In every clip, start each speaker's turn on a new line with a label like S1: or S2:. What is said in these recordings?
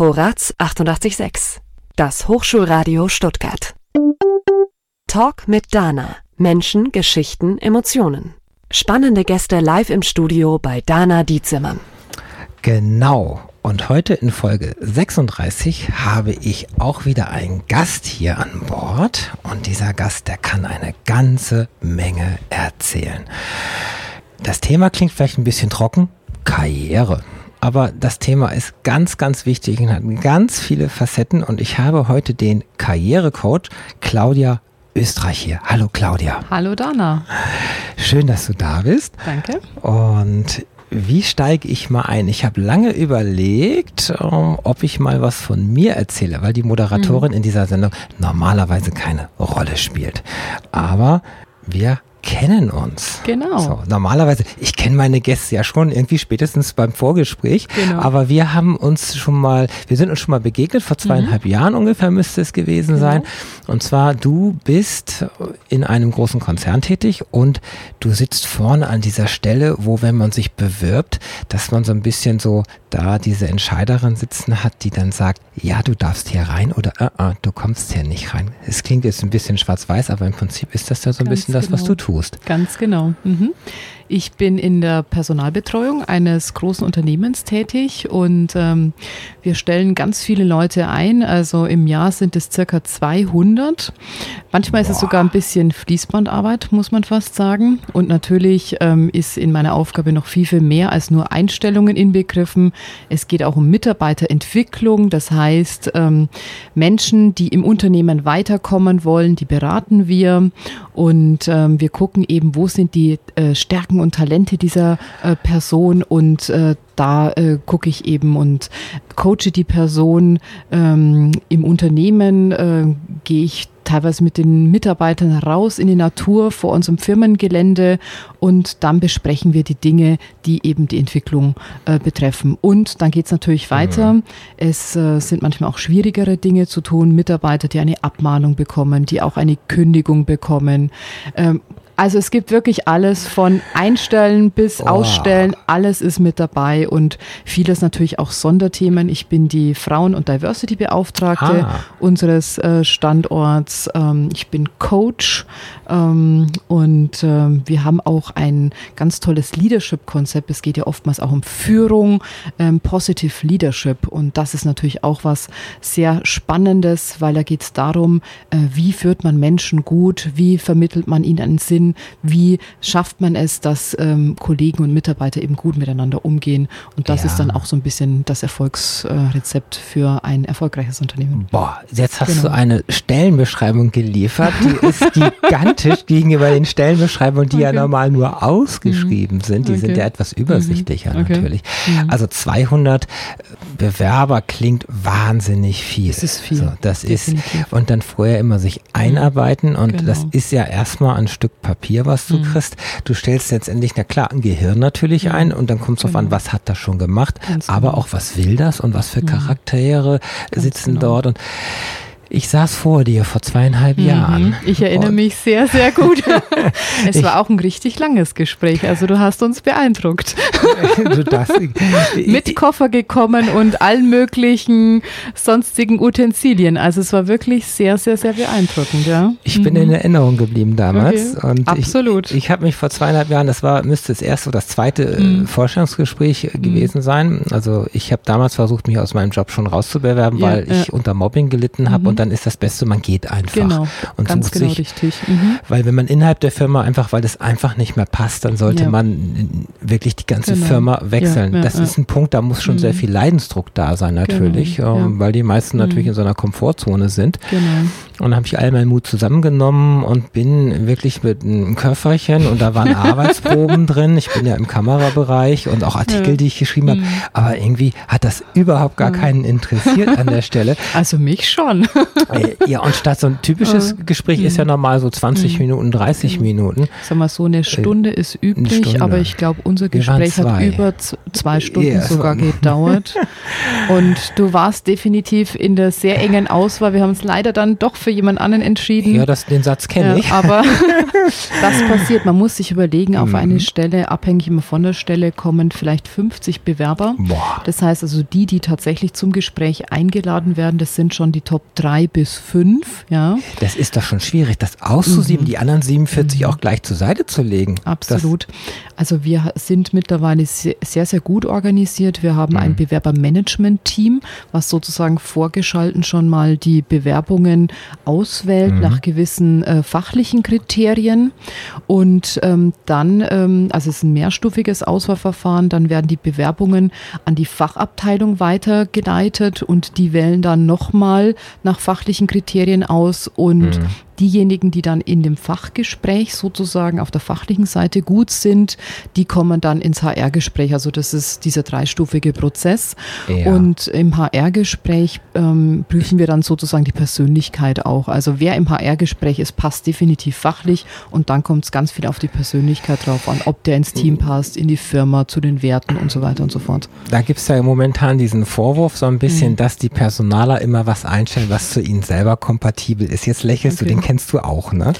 S1: Horaz 886, das Hochschulradio Stuttgart. Talk mit Dana. Menschen, Geschichten, Emotionen. Spannende Gäste live im Studio bei Dana Dietzimmern.
S2: Genau. Und heute in Folge 36 habe ich auch wieder einen Gast hier an Bord. Und dieser Gast, der kann eine ganze Menge erzählen. Das Thema klingt vielleicht ein bisschen trocken. Karriere. Aber das Thema ist ganz, ganz wichtig und hat ganz viele Facetten. Und ich habe heute den Karrierecoach Claudia Österreich hier. Hallo Claudia.
S3: Hallo Dana.
S2: Schön, dass du da bist.
S3: Danke.
S2: Und wie steige ich mal ein? Ich habe lange überlegt, ähm, ob ich mal was von mir erzähle, weil die Moderatorin mhm. in dieser Sendung normalerweise keine Rolle spielt. Aber wir kennen uns.
S3: Genau.
S2: So, normalerweise, ich kenne meine Gäste ja schon irgendwie spätestens beim Vorgespräch, genau. aber wir haben uns schon mal, wir sind uns schon mal begegnet, vor zweieinhalb mhm. Jahren ungefähr müsste es gewesen genau. sein. Und zwar, du bist in einem großen Konzern tätig und du sitzt vorne an dieser Stelle, wo, wenn man sich bewirbt, dass man so ein bisschen so da diese Entscheiderin sitzen hat, die dann sagt, ja, du darfst hier rein oder uh, uh, du kommst hier nicht rein. Es klingt jetzt ein bisschen schwarz-weiß, aber im Prinzip ist das ja so ein Ganz bisschen das, was du genau. tust.
S3: Ganz genau. Mhm. Ich bin in der Personalbetreuung eines großen Unternehmens tätig und ähm, wir stellen ganz viele Leute ein. Also im Jahr sind es circa 200. Manchmal ist es sogar ein bisschen Fließbandarbeit, muss man fast sagen. Und natürlich ähm, ist in meiner Aufgabe noch viel, viel mehr als nur Einstellungen inbegriffen. Es geht auch um Mitarbeiterentwicklung. Das heißt, ähm, Menschen, die im Unternehmen weiterkommen wollen, die beraten wir. Und ähm, wir gucken eben, wo sind die äh, Stärken und Talente dieser äh, Person und äh, da äh, gucke ich eben und coache die Person ähm, im Unternehmen, äh, gehe ich teilweise mit den Mitarbeitern raus in die Natur vor unserem Firmengelände und dann besprechen wir die Dinge, die eben die Entwicklung äh, betreffen. Und dann geht es natürlich weiter. Mhm. Es äh, sind manchmal auch schwierigere Dinge zu tun. Mitarbeiter, die eine Abmahnung bekommen, die auch eine Kündigung bekommen. Ähm, also es gibt wirklich alles von Einstellen bis oh. Ausstellen, alles ist mit dabei und vieles natürlich auch Sonderthemen. Ich bin die Frauen- und Diversity-Beauftragte ah. unseres äh, Standorts. Ähm, ich bin Coach ähm, und ähm, wir haben auch ein ganz tolles Leadership-Konzept. Es geht ja oftmals auch um Führung, ähm, Positive Leadership und das ist natürlich auch was sehr Spannendes, weil da geht es darum, äh, wie führt man Menschen gut, wie vermittelt man ihnen einen Sinn, wie schafft man es, dass ähm, Kollegen und Mitarbeiter eben gut miteinander umgehen. Und das ja. ist dann auch so ein bisschen das Erfolgsrezept für ein erfolgreiches Unternehmen.
S2: Boah, jetzt hast genau. du eine Stellenbeschreibung geliefert, die ist gigantisch gegenüber den Stellenbeschreibungen, die okay. ja normal nur ausgeschrieben mhm. sind. Die okay. sind ja etwas übersichtlicher mhm. okay. natürlich. Mhm. Also 200 Bewerber klingt wahnsinnig viel.
S3: Das ist viel.
S2: So, das Definitiv. ist, und dann vorher immer sich einarbeiten und genau. das ist ja erstmal ein Stück Papier Papier, was du mhm. kriegst. Du stellst letztendlich, na klar, ein Gehirn natürlich mhm. ein und dann kommt es genau. an, was hat das schon gemacht, Ganz aber genau. auch was will das und was für mhm. Charaktere sitzen genau. dort und ich saß vor dir vor zweieinhalb mhm. Jahren.
S3: Ich erinnere mich sehr, sehr gut. es ich, war auch ein richtig langes Gespräch. Also du hast uns beeindruckt. du darfst, Mit Koffer gekommen und allen möglichen sonstigen Utensilien. Also es war wirklich sehr, sehr, sehr beeindruckend. Ja?
S2: Ich mhm. bin in Erinnerung geblieben damals.
S3: Okay. Und
S2: Absolut. Ich, ich habe mich vor zweieinhalb Jahren, das war, müsste das erste oder das zweite äh, mhm. Vorstellungsgespräch äh, gewesen mhm. sein. Also ich habe damals versucht, mich aus meinem Job schon rauszubewerben, ja, weil ja. ich unter Mobbing gelitten habe und dann ist das Beste, man geht einfach.
S3: Genau,
S2: und
S3: ganz genau sich, richtig. Mhm.
S2: Weil wenn man innerhalb der Firma einfach, weil das einfach nicht mehr passt, dann sollte ja. man wirklich die ganze genau. Firma wechseln. Ja, ja, das ist ein Punkt, da muss schon mhm. sehr viel Leidensdruck da sein natürlich, genau, ähm, weil die meisten mhm. natürlich in so einer Komfortzone sind. Genau. Und dann habe ich all meinen Mut zusammengenommen und bin wirklich mit einem Köfferchen und da waren Arbeitsproben drin. Ich bin ja im Kamerabereich und auch Artikel, die ich geschrieben habe. Mhm. Aber irgendwie hat das überhaupt gar mhm. keinen interessiert an der Stelle.
S3: Also mich schon.
S2: Äh, ja, und statt so ein typisches Gespräch ist ja mhm. normal so 20 mhm. Minuten, 30 mhm. Minuten.
S3: Sag mal, so eine Stunde ist üblich, Stunde. aber ich glaube, unser Gespräch hat über zwei Stunden yeah, sogar gedauert. Und du warst definitiv in der sehr engen Auswahl. Wir haben es leider dann doch für jemand anderen entschieden.
S2: Ja, das, den Satz kenne ich.
S3: aber das passiert. Man muss sich überlegen, auf eine mhm. Stelle, abhängig immer von der Stelle, kommen vielleicht 50 Bewerber. Boah. Das heißt also, die, die tatsächlich zum Gespräch eingeladen werden, das sind schon die Top 3 bis 5. Ja.
S2: Das ist doch schon schwierig, das auszusieben, mhm. die anderen 47 mhm. auch gleich zur Seite zu legen.
S3: Absolut. Das also wir sind mittlerweile sehr, sehr gut organisiert. Wir haben ein mhm. Bewerbermanagement-Team, was sozusagen vorgeschalten schon mal die Bewerbungen auswählt mhm. nach gewissen äh, fachlichen Kriterien. Und ähm, dann, ähm, also es ist ein mehrstufiges Auswahlverfahren, dann werden die Bewerbungen an die Fachabteilung weitergeleitet und die wählen dann nochmal nach fachlichen Kriterien aus und mhm diejenigen, die dann in dem Fachgespräch sozusagen auf der fachlichen Seite gut sind, die kommen dann ins HR-Gespräch. Also das ist dieser dreistufige Prozess. Ja. Und im HR-Gespräch ähm, prüfen wir dann sozusagen die Persönlichkeit auch. Also wer im HR-Gespräch ist, passt definitiv fachlich und dann kommt es ganz viel auf die Persönlichkeit drauf an, ob der ins Team passt, in die Firma, zu den Werten und so weiter und so fort.
S2: Da gibt es ja momentan diesen Vorwurf so ein bisschen, mhm. dass die Personaler immer was einstellen, was zu ihnen selber kompatibel ist. Jetzt lächelst okay. du den kennst du auch, ne?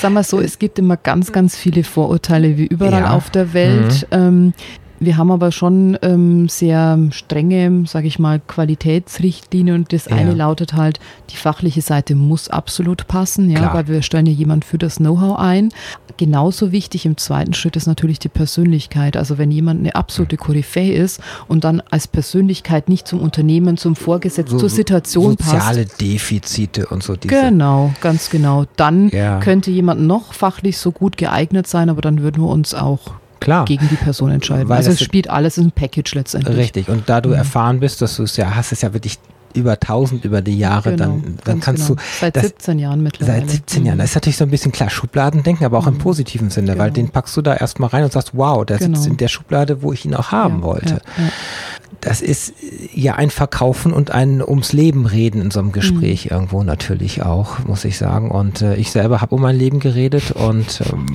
S3: Sag mal so, es gibt immer ganz, ganz viele Vorurteile wie überall ja. auf der Welt. Mhm. Ähm, wir haben aber schon ähm, sehr strenge, sage ich mal, Qualitätsrichtlinien und das ja. eine lautet halt, die fachliche Seite muss absolut passen, ja, Klar. weil wir stellen ja jemand für das Know-how ein. Genauso wichtig im zweiten Schritt ist natürlich die Persönlichkeit. Also wenn jemand eine absolute Koryphäe ist und dann als Persönlichkeit nicht zum Unternehmen, zum Vorgesetzten, so, zur Situation
S2: soziale
S3: passt.
S2: Soziale Defizite und so diese.
S3: Genau, ganz genau. Dann ja. könnte jemand noch fachlich so gut geeignet sein, aber dann würden wir uns auch Klar. gegen die Person entscheiden. Weil also es spielt alles in ein Package letztendlich.
S2: Richtig. Und da du mhm. erfahren bist, dass du es ja hast, es ja wirklich über 1000 über die Jahre, genau, dann, dann kannst genau. du.
S3: Seit das, 17 Jahren mittlerweile.
S2: Seit 17 Jahren. Das ist natürlich so ein bisschen klar Schubladendenken, aber auch mhm. im positiven Sinne, genau. weil den packst du da erstmal rein und sagst, wow, der sitzt genau. in der Schublade, wo ich ihn auch haben ja, wollte. Ja, ja das ist ja ein Verkaufen und ein ums Leben reden in so einem Gespräch mhm. irgendwo natürlich auch, muss ich sagen. Und äh, ich selber habe um mein Leben geredet und ähm,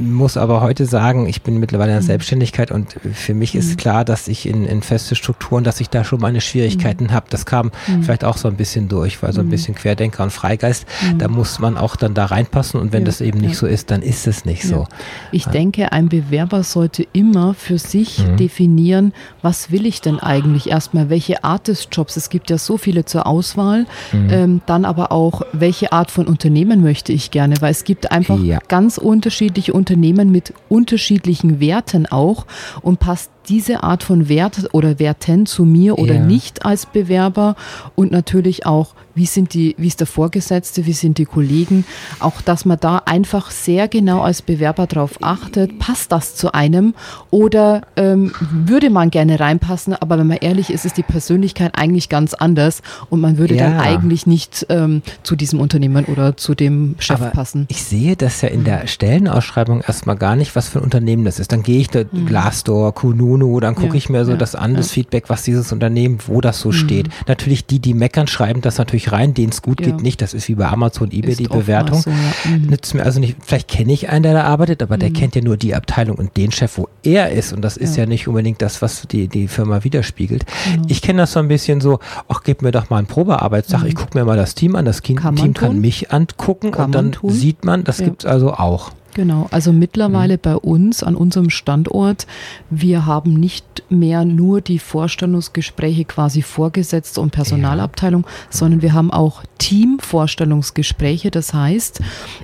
S2: muss aber heute sagen, ich bin mittlerweile in der mhm. Selbstständigkeit und für mich mhm. ist klar, dass ich in, in feste Strukturen, dass ich da schon meine Schwierigkeiten mhm. habe. Das kam mhm. vielleicht auch so ein bisschen durch, weil so ein mhm. bisschen Querdenker und Freigeist, da muss man auch dann da reinpassen und wenn ja, das eben nicht ja. so ist, dann ist es nicht ja. so.
S3: Ich denke, ein Bewerber sollte immer für sich definieren, was will ich denn eigentlich erstmal, welche Art des Jobs, es gibt ja so viele zur Auswahl, mhm. ähm, dann aber auch, welche Art von Unternehmen möchte ich gerne, weil es gibt einfach ja. ganz unterschiedliche Unternehmen mit unterschiedlichen Werten auch und passt diese Art von Wert oder Werten zu mir oder ja. nicht als Bewerber und natürlich auch, wie sind die, wie ist der Vorgesetzte, wie sind die Kollegen, auch dass man da einfach sehr genau als Bewerber darauf achtet, passt das zu einem oder ähm, würde man gerne reinpassen, aber wenn man ehrlich ist, ist die Persönlichkeit eigentlich ganz anders und man würde ja. dann eigentlich nicht ähm, zu diesem Unternehmen oder zu dem Chef aber passen.
S2: Ich sehe das ja in der Stellenausschreibung erstmal gar nicht, was für ein Unternehmen das ist. Dann gehe ich da mhm. Glassdoor, Kununu, dann gucke ja, ich mir so ja, das an, das Feedback, was dieses Unternehmen, wo das so mhm. steht. Natürlich die, die meckern, schreiben das natürlich rein, denen es gut geht, nicht. Das ist wie bei Amazon, eBay ist die Bewertung. So, mhm. Nützt mir also nicht, vielleicht kenne ich einen, der da arbeitet, aber der mhm. kennt ja nur die Abteilung und den Chef, wo er ist. Und das ist ja, nicht unbedingt das, was die, die Firma widerspiegelt. Genau. Ich kenne das so ein bisschen so, ach, gib mir doch mal einen Probearbeitstag, ich gucke mir mal das Team an, das Team kann, kann mich angucken kann und dann sieht man, das ja. gibt es also auch.
S3: Genau, also mittlerweile mhm. bei uns an unserem Standort, wir haben nicht mehr nur die Vorstellungsgespräche quasi vorgesetzt und Personalabteilung, ja. sondern wir haben auch Teamvorstellungsgespräche. Das heißt,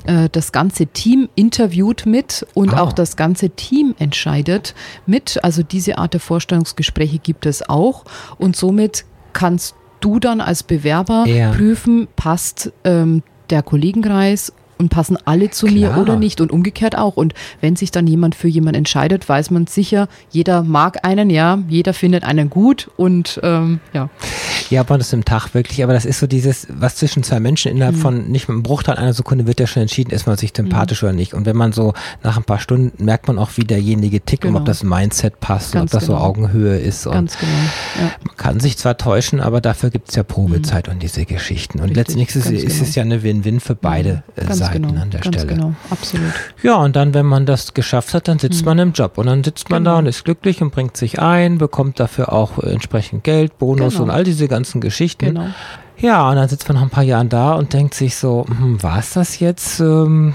S3: äh, das ganze Team interviewt mit und oh. auch das ganze Team entscheidet mit. Also diese Art der Vorstellungsgespräche gibt es auch und somit kannst du dann als Bewerber ja. prüfen, passt ähm, der Kollegenkreis und passen alle zu Klar. mir oder nicht und umgekehrt auch. Und wenn sich dann jemand für jemanden entscheidet, weiß man sicher, jeder mag einen, ja, jeder findet einen gut und ähm, ja.
S2: Ja, aber das im Tag wirklich, aber das ist so dieses, was zwischen zwei Menschen innerhalb mhm. von nicht mit einem Bruchteil einer Sekunde wird ja schon entschieden, ist man sich sympathisch mhm. oder nicht. Und wenn man so nach ein paar Stunden merkt man auch, wie derjenige tickt genau. und ob genau. das Mindset passt Ganz und ob das genau. so Augenhöhe ist.
S3: Ganz genau.
S2: Ja. Man kann sich zwar täuschen, aber dafür gibt es ja Probezeit mhm. und diese Geschichten. Und Richtig, letztendlich ist, es, ist es ja eine Win-Win für beide mhm. Seiten Seiten
S3: genau,
S2: an der Stelle.
S3: Genau, absolut.
S2: Ja, und dann, wenn man das geschafft hat, dann sitzt mhm. man im Job und dann sitzt man genau. da und ist glücklich und bringt sich ein, bekommt dafür auch entsprechend Geld, Bonus genau. und all diese ganzen Geschichten. Genau. Ja, und dann sitzt man nach ein paar Jahren da und denkt sich so, hm, war es das jetzt? Ähm,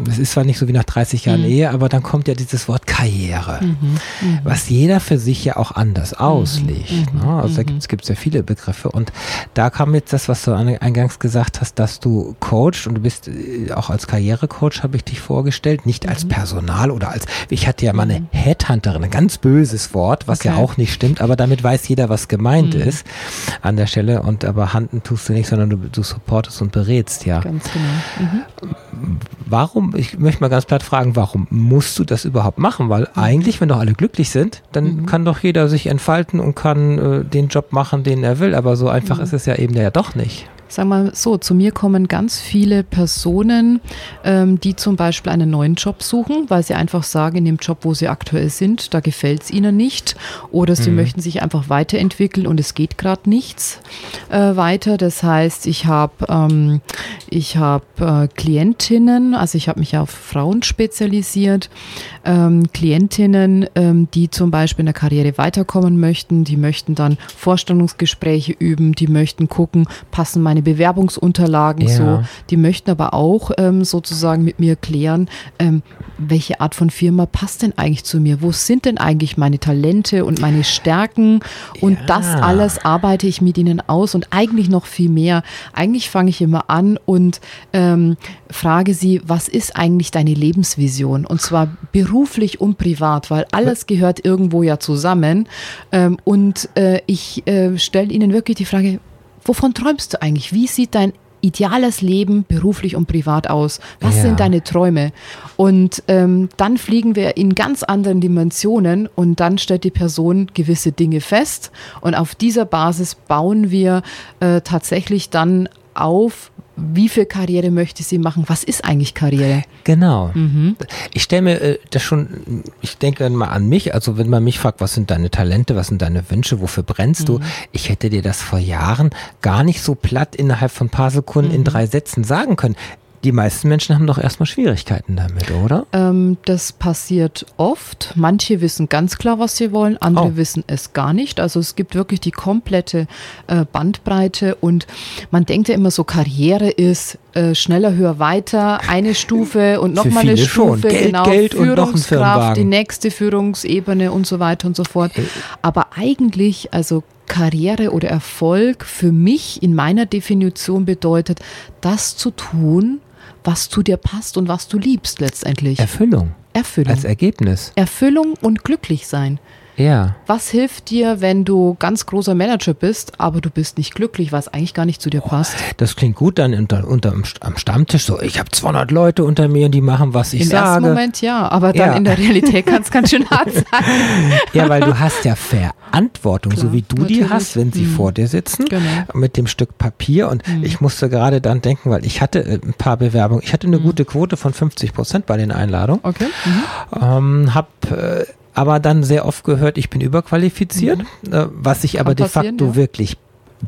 S2: das ist zwar nicht so wie nach 30 Jahren mhm. Ehe, aber dann kommt ja dieses Wort Karriere, mhm. Mhm. was jeder für sich ja auch anders mhm. auslegt. Mhm. Ne? Also da gibt es ja viele Begriffe. Und da kam jetzt das, was du eingangs gesagt hast, dass du coachst und du bist äh, auch als Karrierecoach, habe ich dich vorgestellt, nicht als. Personal oder als, ich hatte ja mal eine Headhunterin, ein ganz böses Wort, was okay. ja auch nicht stimmt, aber damit weiß jeder, was gemeint ist an der Stelle. Und aber Hand tust du nicht, sondern du, du supportest und berätst, ja. Ganz genau. Mhm. Warum, ich möchte mal ganz platt fragen, warum musst du das überhaupt machen? Weil eigentlich, wenn doch alle glücklich sind, dann mhm. kann doch jeder sich entfalten und kann äh, den Job machen, den er will. Aber so einfach mhm. ist es ja eben ja doch nicht
S3: sagen wir mal so, zu mir kommen ganz viele Personen, ähm, die zum Beispiel einen neuen Job suchen, weil sie einfach sagen, in dem Job, wo sie aktuell sind, da gefällt es ihnen nicht oder sie mhm. möchten sich einfach weiterentwickeln und es geht gerade nichts äh, weiter. Das heißt, ich habe ähm, ich hab, äh, Klientinnen, also ich habe mich auf Frauen spezialisiert, ähm, Klientinnen, ähm, die zum Beispiel in der Karriere weiterkommen möchten, die möchten dann Vorstellungsgespräche üben, die möchten gucken, passen meine Bewerbungsunterlagen ja. so. Die möchten aber auch ähm, sozusagen mit mir klären, ähm, welche Art von Firma passt denn eigentlich zu mir? Wo sind denn eigentlich meine Talente und meine Stärken? Und ja. das alles arbeite ich mit ihnen aus und eigentlich noch viel mehr. Eigentlich fange ich immer an und ähm, frage sie, was ist eigentlich deine Lebensvision? Und zwar beruflich und privat, weil alles gehört irgendwo ja zusammen. Ähm, und äh, ich äh, stelle ihnen wirklich die Frage, wovon träumst du eigentlich? Wie sieht dein ideales Leben beruflich und privat aus? Was ja. sind deine Träume? Und ähm, dann fliegen wir in ganz anderen Dimensionen und dann stellt die Person gewisse Dinge fest und auf dieser Basis bauen wir äh, tatsächlich dann auf, wie viel Karriere möchte sie machen? Was ist eigentlich Karriere?
S2: Genau. Mhm. Ich stelle mir äh, das schon, ich denke mal an mich, also wenn man mich fragt, was sind deine Talente, was sind deine Wünsche, wofür brennst mhm. du? Ich hätte dir das vor Jahren gar nicht so platt innerhalb von ein paar Sekunden mhm. in drei Sätzen sagen können. Die meisten Menschen haben doch erstmal Schwierigkeiten damit, oder?
S3: Ähm, das passiert oft. Manche wissen ganz klar, was sie wollen, andere oh. wissen es gar nicht. Also es gibt wirklich die komplette äh, Bandbreite und man denkt ja immer so, Karriere ist äh, schneller, höher, weiter, eine Stufe und nochmal eine Stufe,
S2: Geld, genau, Geld
S3: Führungskraft, die nächste Führungsebene und so weiter und so fort. Äh. Aber eigentlich, also Karriere oder Erfolg für mich in meiner Definition bedeutet, das zu tun, was zu dir passt und was du liebst letztendlich.
S2: Erfüllung.
S3: Erfüllung.
S2: Als Ergebnis.
S3: Erfüllung und glücklich sein.
S2: Ja.
S3: Was hilft dir, wenn du ganz großer Manager bist, aber du bist nicht glücklich, was eigentlich gar nicht zu dir passt?
S2: Das klingt gut dann unter, unter am Stammtisch so, ich habe 200 Leute unter mir, die machen, was ich
S3: Im
S2: sage.
S3: Im ersten Moment ja, aber dann ja. in der Realität kann es ganz schön hart sein.
S2: ja, weil du hast ja Verantwortung, Klar, so wie du natürlich. die hast, wenn sie mhm. vor dir sitzen, genau. mit dem Stück Papier und mhm. ich musste gerade dann denken, weil ich hatte äh, ein paar Bewerbungen, ich hatte eine mhm. gute Quote von 50 Prozent bei den Einladungen.
S3: Okay.
S2: Mhm. Ähm, hab äh, aber dann sehr oft gehört, ich bin überqualifiziert, mhm. äh, was ich Kann aber de facto ja. wirklich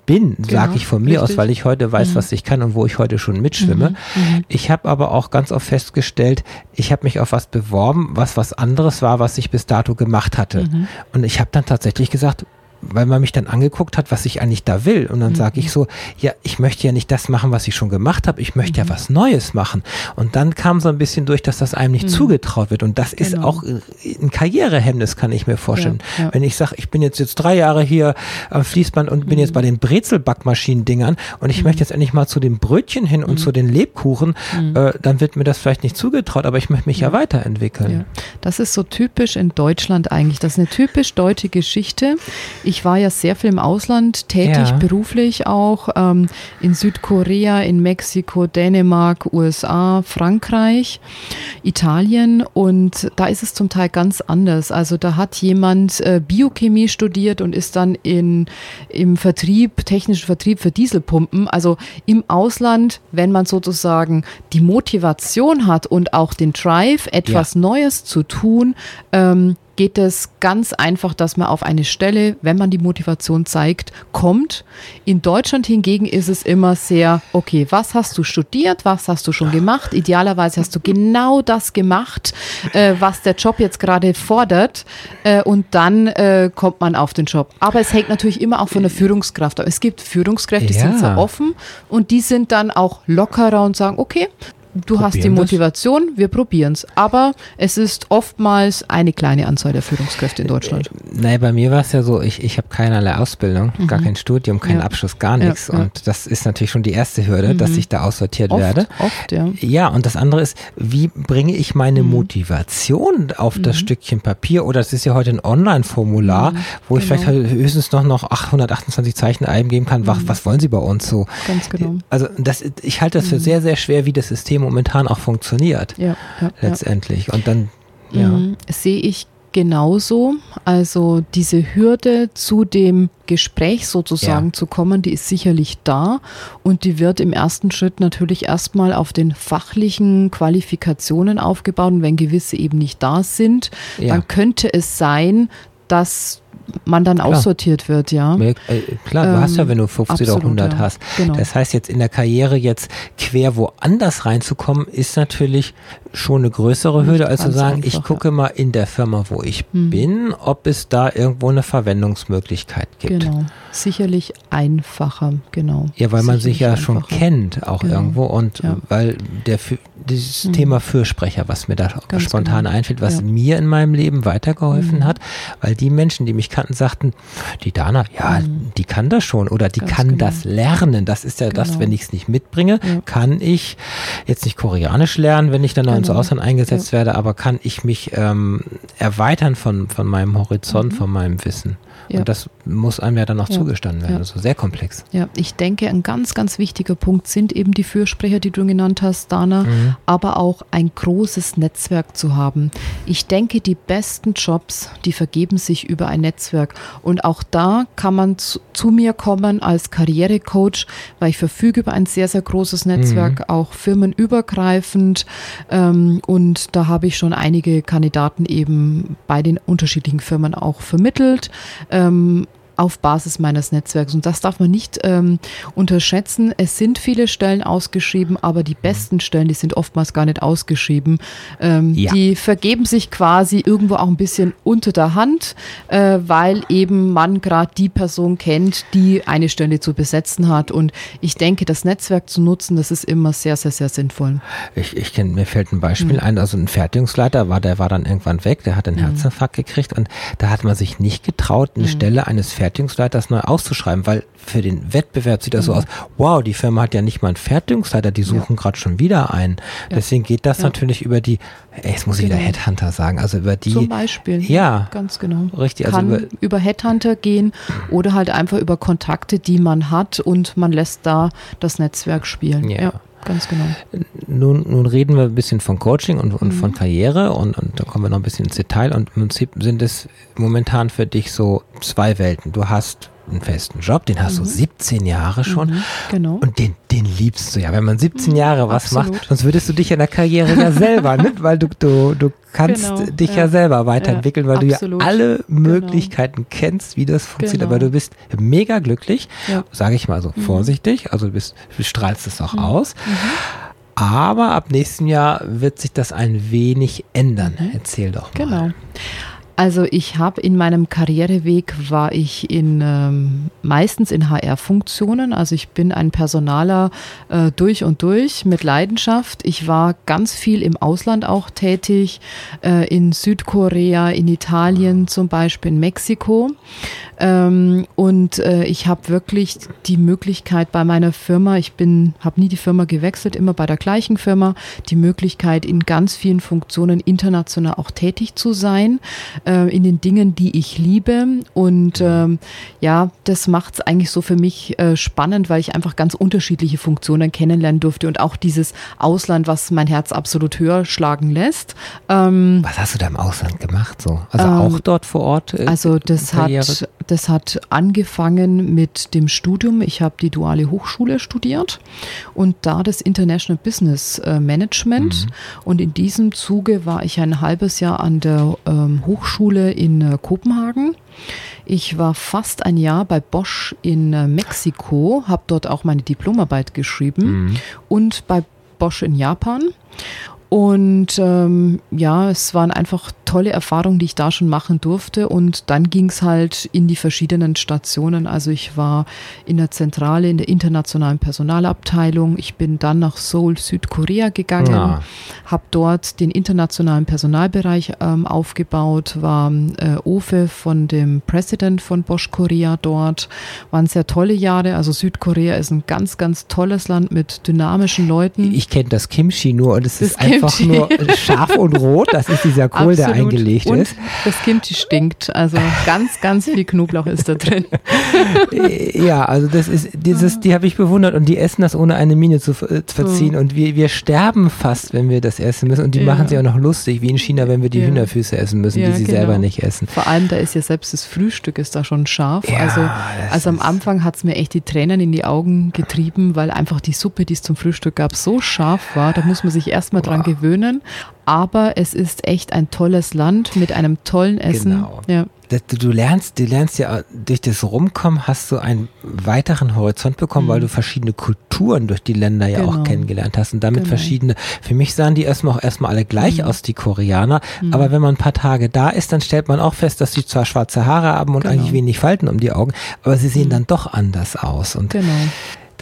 S2: bin, genau, sage ich von mir richtig. aus, weil ich heute weiß, mhm. was ich kann und wo ich heute schon mitschwimme. Mhm. Mhm. Ich habe aber auch ganz oft festgestellt, ich habe mich auf was beworben, was was anderes war, was ich bis dato gemacht hatte. Mhm. Und ich habe dann tatsächlich gesagt, weil man mich dann angeguckt hat, was ich eigentlich da will. Und dann mhm. sage ich so, ja, ich möchte ja nicht das machen, was ich schon gemacht habe, ich möchte mhm. ja was Neues machen. Und dann kam so ein bisschen durch, dass das einem nicht mhm. zugetraut wird. Und das genau. ist auch ein Karrierehemmnis, kann ich mir vorstellen. Ja, ja. Wenn ich sage, ich bin jetzt, jetzt drei Jahre hier am Fließband und bin jetzt mhm. bei den Brezelbackmaschinen-Dingern und ich möchte mhm. jetzt endlich mal zu den Brötchen hin und mhm. zu den Lebkuchen, äh, dann wird mir das vielleicht nicht zugetraut, aber ich möchte mich ja, weiterentwickeln. Ja.
S3: Das ist so typisch in Deutschland eigentlich. Das ist eine typisch deutsche Geschichte. Ich ich war ja sehr viel im Ausland tätig, ja. beruflich auch, ähm, in Südkorea, in Mexiko, Dänemark, USA, Frankreich, Italien und da ist es zum Teil ganz anders. Also da hat jemand äh, Biochemie studiert und ist dann in, im Vertrieb, technischen Vertrieb für Dieselpumpen. Also im Ausland, wenn man sozusagen die Motivation hat und auch den Drive, etwas ja. Neues zu tun, ähm, geht es ganz einfach, dass man auf eine Stelle, wenn man die Motivation zeigt, kommt. In Deutschland hingegen ist es immer sehr, okay, was hast du studiert, was hast du schon gemacht? Idealerweise hast du genau das gemacht, äh, was der Job jetzt gerade fordert äh, und dann äh, kommt man auf den Job. Aber es hängt natürlich immer auch von der Führungskraft ab. Es gibt Führungskräfte, die ja. sind sehr offen und die sind dann auch lockerer und sagen, okay, du hast die Motivation, das? wir probieren es. Aber es ist oftmals eine kleine Anzahl der Führungskräfte in Deutschland. Äh,
S2: nein, bei mir war es ja so, ich, ich habe keinerlei Ausbildung, mhm. gar kein Studium, keinen ja. Abschluss, gar nichts. Ja, ja. Und das ist natürlich schon die erste Hürde, mhm. dass ich da aussortiert
S3: oft,
S2: werde.
S3: Oft, ja.
S2: Ja, und das andere ist, wie bringe ich meine mhm. Motivation auf das mhm. Stückchen Papier? Oder es ist ja heute ein Online-Formular, mhm. wo ich genau. vielleicht höchstens noch, noch 828 Zeichen eingeben kann. Was, mhm. was wollen Sie bei uns so?
S3: Ganz genau.
S2: Also das, ich halte das für sehr, sehr schwer, wie das System momentan auch funktioniert. Ja, ja, letztendlich. Und dann ja. Mhm,
S3: sehe ich genauso. Also diese Hürde zu dem Gespräch sozusagen ja. zu kommen, die ist sicherlich da und die wird im ersten Schritt natürlich erstmal auf den fachlichen Qualifikationen aufgebaut. Und wenn gewisse eben nicht da sind, ja. dann könnte es sein, dass man dann klar. aussortiert wird, ja.
S2: Äh, klar, du ähm, hast ja, wenn du 50 absolut, oder 100 ja. hast. Genau. Das heißt, jetzt in der Karriere jetzt quer woanders reinzukommen, ist natürlich schon eine größere Hürde, als zu sagen, einfach, ich gucke ja. mal in der Firma, wo ich hm. bin, ob es da irgendwo eine Verwendungsmöglichkeit gibt.
S3: Genau, sicherlich einfacher, genau.
S2: Ja, weil man sich ja einfacher. schon kennt auch genau. irgendwo und ja. weil der dieses hm. Thema Fürsprecher, was mir da Ganz spontan genau. einfällt, was mir in meinem Leben weitergeholfen hm. hat, weil die Menschen, die mich kannten, sagten, die Dana, ja, hm. die kann das schon oder die Ganz kann genau. das lernen. Das ist ja das, genau. wenn ich es nicht mitbringe, kann ich jetzt nicht Koreanisch lernen, wenn ich dann noch ins genau. Ausland eingesetzt ja. werde, aber kann ich mich ähm, erweitern von, von meinem Horizont, mhm. von meinem Wissen. Ja. Und das muss einem ja dann auch ja. zugestanden werden. Ja. Also sehr komplex.
S3: Ja, ich denke, ein ganz, ganz wichtiger Punkt sind eben die Fürsprecher, die du genannt hast, Dana, mhm. aber auch ein großes Netzwerk zu haben. Ich denke, die besten Jobs, die vergeben sich über ein Netzwerk. Und auch da kann man zu, zu mir kommen als Karrierecoach, weil ich verfüge über ein sehr, sehr großes Netzwerk, mhm. auch firmenübergreifend. Ähm, und da habe ich schon einige Kandidaten eben bei den unterschiedlichen Firmen auch vermittelt ähm, auf Basis meines Netzwerks. Und das darf man nicht ähm, unterschätzen. Es sind viele Stellen ausgeschrieben, aber die besten Stellen, die sind oftmals gar nicht ausgeschrieben. Ähm, ja. Die vergeben sich quasi irgendwo auch ein bisschen unter der Hand, äh, weil eben man gerade die Person kennt, die eine Stelle zu besetzen hat. Und ich denke, das Netzwerk zu nutzen, das ist immer sehr, sehr, sehr sinnvoll.
S2: Ich, ich kenne, mir fällt ein Beispiel mhm. ein, also ein Fertigungsleiter war, der war dann irgendwann weg, der hat einen mhm. Herzinfarkt gekriegt und da hat man sich nicht getraut, eine mhm. Stelle eines Fertigungsleiters Fertigungsleiters neu auszuschreiben, weil für den Wettbewerb sieht das mhm. so aus, wow, die Firma hat ja nicht mal einen Fertigungsleiter, die suchen ja. gerade schon wieder einen. Ja. Deswegen geht das ja. natürlich über die, jetzt muss ich genau. wieder Headhunter sagen, also über die.
S3: Zum Beispiel.
S2: Ja.
S3: Ganz genau.
S2: Richtig.
S3: Also Kann über, über Headhunter gehen oder halt einfach über Kontakte, die man hat und man lässt da das Netzwerk spielen. ja. Ganz genau.
S2: Nun, nun reden wir ein bisschen von Coaching und, und mhm. von Karriere und, und da kommen wir noch ein bisschen ins Detail und im Prinzip sind es momentan für dich so zwei Welten. Du hast einen festen Job, den hast mhm. du 17 Jahre schon. Mhm,
S3: genau.
S2: Und den, den liebst du ja. Wenn man 17 mhm, Jahre was absolut. macht, sonst würdest du dich in der Karriere ja selber, ne? weil du, du, du kannst genau, dich ja. ja. selber weiterentwickeln, weil absolut. du ja alle genau. Möglichkeiten genau. kennst, wie das funktioniert. Genau. Aber du bist mega glücklich, ja. sage ich mal so mhm. vorsichtig. Also du, bist, du strahlst es auch mhm. aus. Mhm. Aber ab nächsten Jahr wird sich das ein wenig ändern. Erzähl doch
S3: mal. Genau. Also ich habe in meinem Karriereweg war ich in ähm, meistens in HR-Funktionen. Also ich bin ein Personaler äh, durch und durch mit Leidenschaft. Ich war ganz viel im Ausland auch tätig, äh, in Südkorea, in Italien zum Beispiel, in Mexiko. Ähm, und äh, ich habe wirklich die Möglichkeit bei meiner Firma, ich bin, habe nie die Firma gewechselt, immer bei der gleichen Firma, die Möglichkeit in ganz vielen Funktionen international auch tätig zu sein, äh, in den Dingen, die ich liebe. Und ähm, ja, das macht es eigentlich so für mich äh, spannend, weil ich einfach ganz unterschiedliche Funktionen kennenlernen durfte und auch dieses Ausland, was mein Herz absolut höher schlagen lässt.
S2: Ähm, was hast du da im Ausland gemacht so? Also ähm, auch dort vor Ort?
S3: Äh, also das hat das hat angefangen mit dem Studium. Ich habe die duale Hochschule studiert und da das International Business äh, Management. Mhm. Und in diesem Zuge war ich ein halbes Jahr an der ähm, Hochschule in äh, Kopenhagen. Ich war fast ein Jahr bei Bosch in äh, Mexiko, habe dort auch meine Diplomarbeit geschrieben mhm. und bei Bosch in Japan. Und ähm, ja, es waren einfach tolle Erfahrungen, die ich da schon machen durfte. Und dann ging es halt in die verschiedenen Stationen. Also ich war in der Zentrale, in der internationalen Personalabteilung. Ich bin dann nach Seoul, Südkorea gegangen, ja. habe dort den internationalen Personalbereich ähm, aufgebaut, war äh, Ofe von dem President von Bosch Korea dort. Waren sehr tolle Jahre. Also Südkorea ist ein ganz, ganz tolles Land mit dynamischen Leuten.
S2: Ich kenne das Kimchi nur und es ist einfach einfach nur scharf und rot. Das ist dieser Kohl, Absolut. der eingelegt
S3: und
S2: ist.
S3: Das Kimchi stinkt. Also ganz, ganz viel Knoblauch ist da drin.
S2: ja, also das ist dieses, die habe ich bewundert und die essen das ohne eine Miene zu, äh, zu verziehen. Und wir, wir sterben fast, wenn wir das essen müssen. Und die ja. machen sich auch noch lustig, wie in China, wenn wir die ja. Hühnerfüße essen müssen, ja, die sie genau. selber nicht essen.
S3: Vor allem, da ist ja selbst das Frühstück ist da schon scharf. also, also am Anfang hat es mir echt die Tränen in die Augen getrieben, weil einfach die Suppe, die es zum Frühstück gab, so scharf war. Da muss man sich erstmal dran gewöhnen. Aber es ist echt ein tolles Land mit einem tollen Essen. Genau.
S2: Ja. Du lernst, du lernst ja durch das Rumkommen hast du einen weiteren Horizont bekommen, mhm. weil du verschiedene Kulturen durch die Länder ja genau. auch kennengelernt hast und damit genau. verschiedene. Für mich sahen die erstmal auch erstmal alle gleich mhm. aus, die Koreaner. Mhm. Aber wenn man ein paar Tage da ist, dann stellt man auch fest, dass sie zwar schwarze Haare haben und genau. eigentlich wenig Falten um die Augen, aber sie sehen mhm. dann doch anders aus. Und genau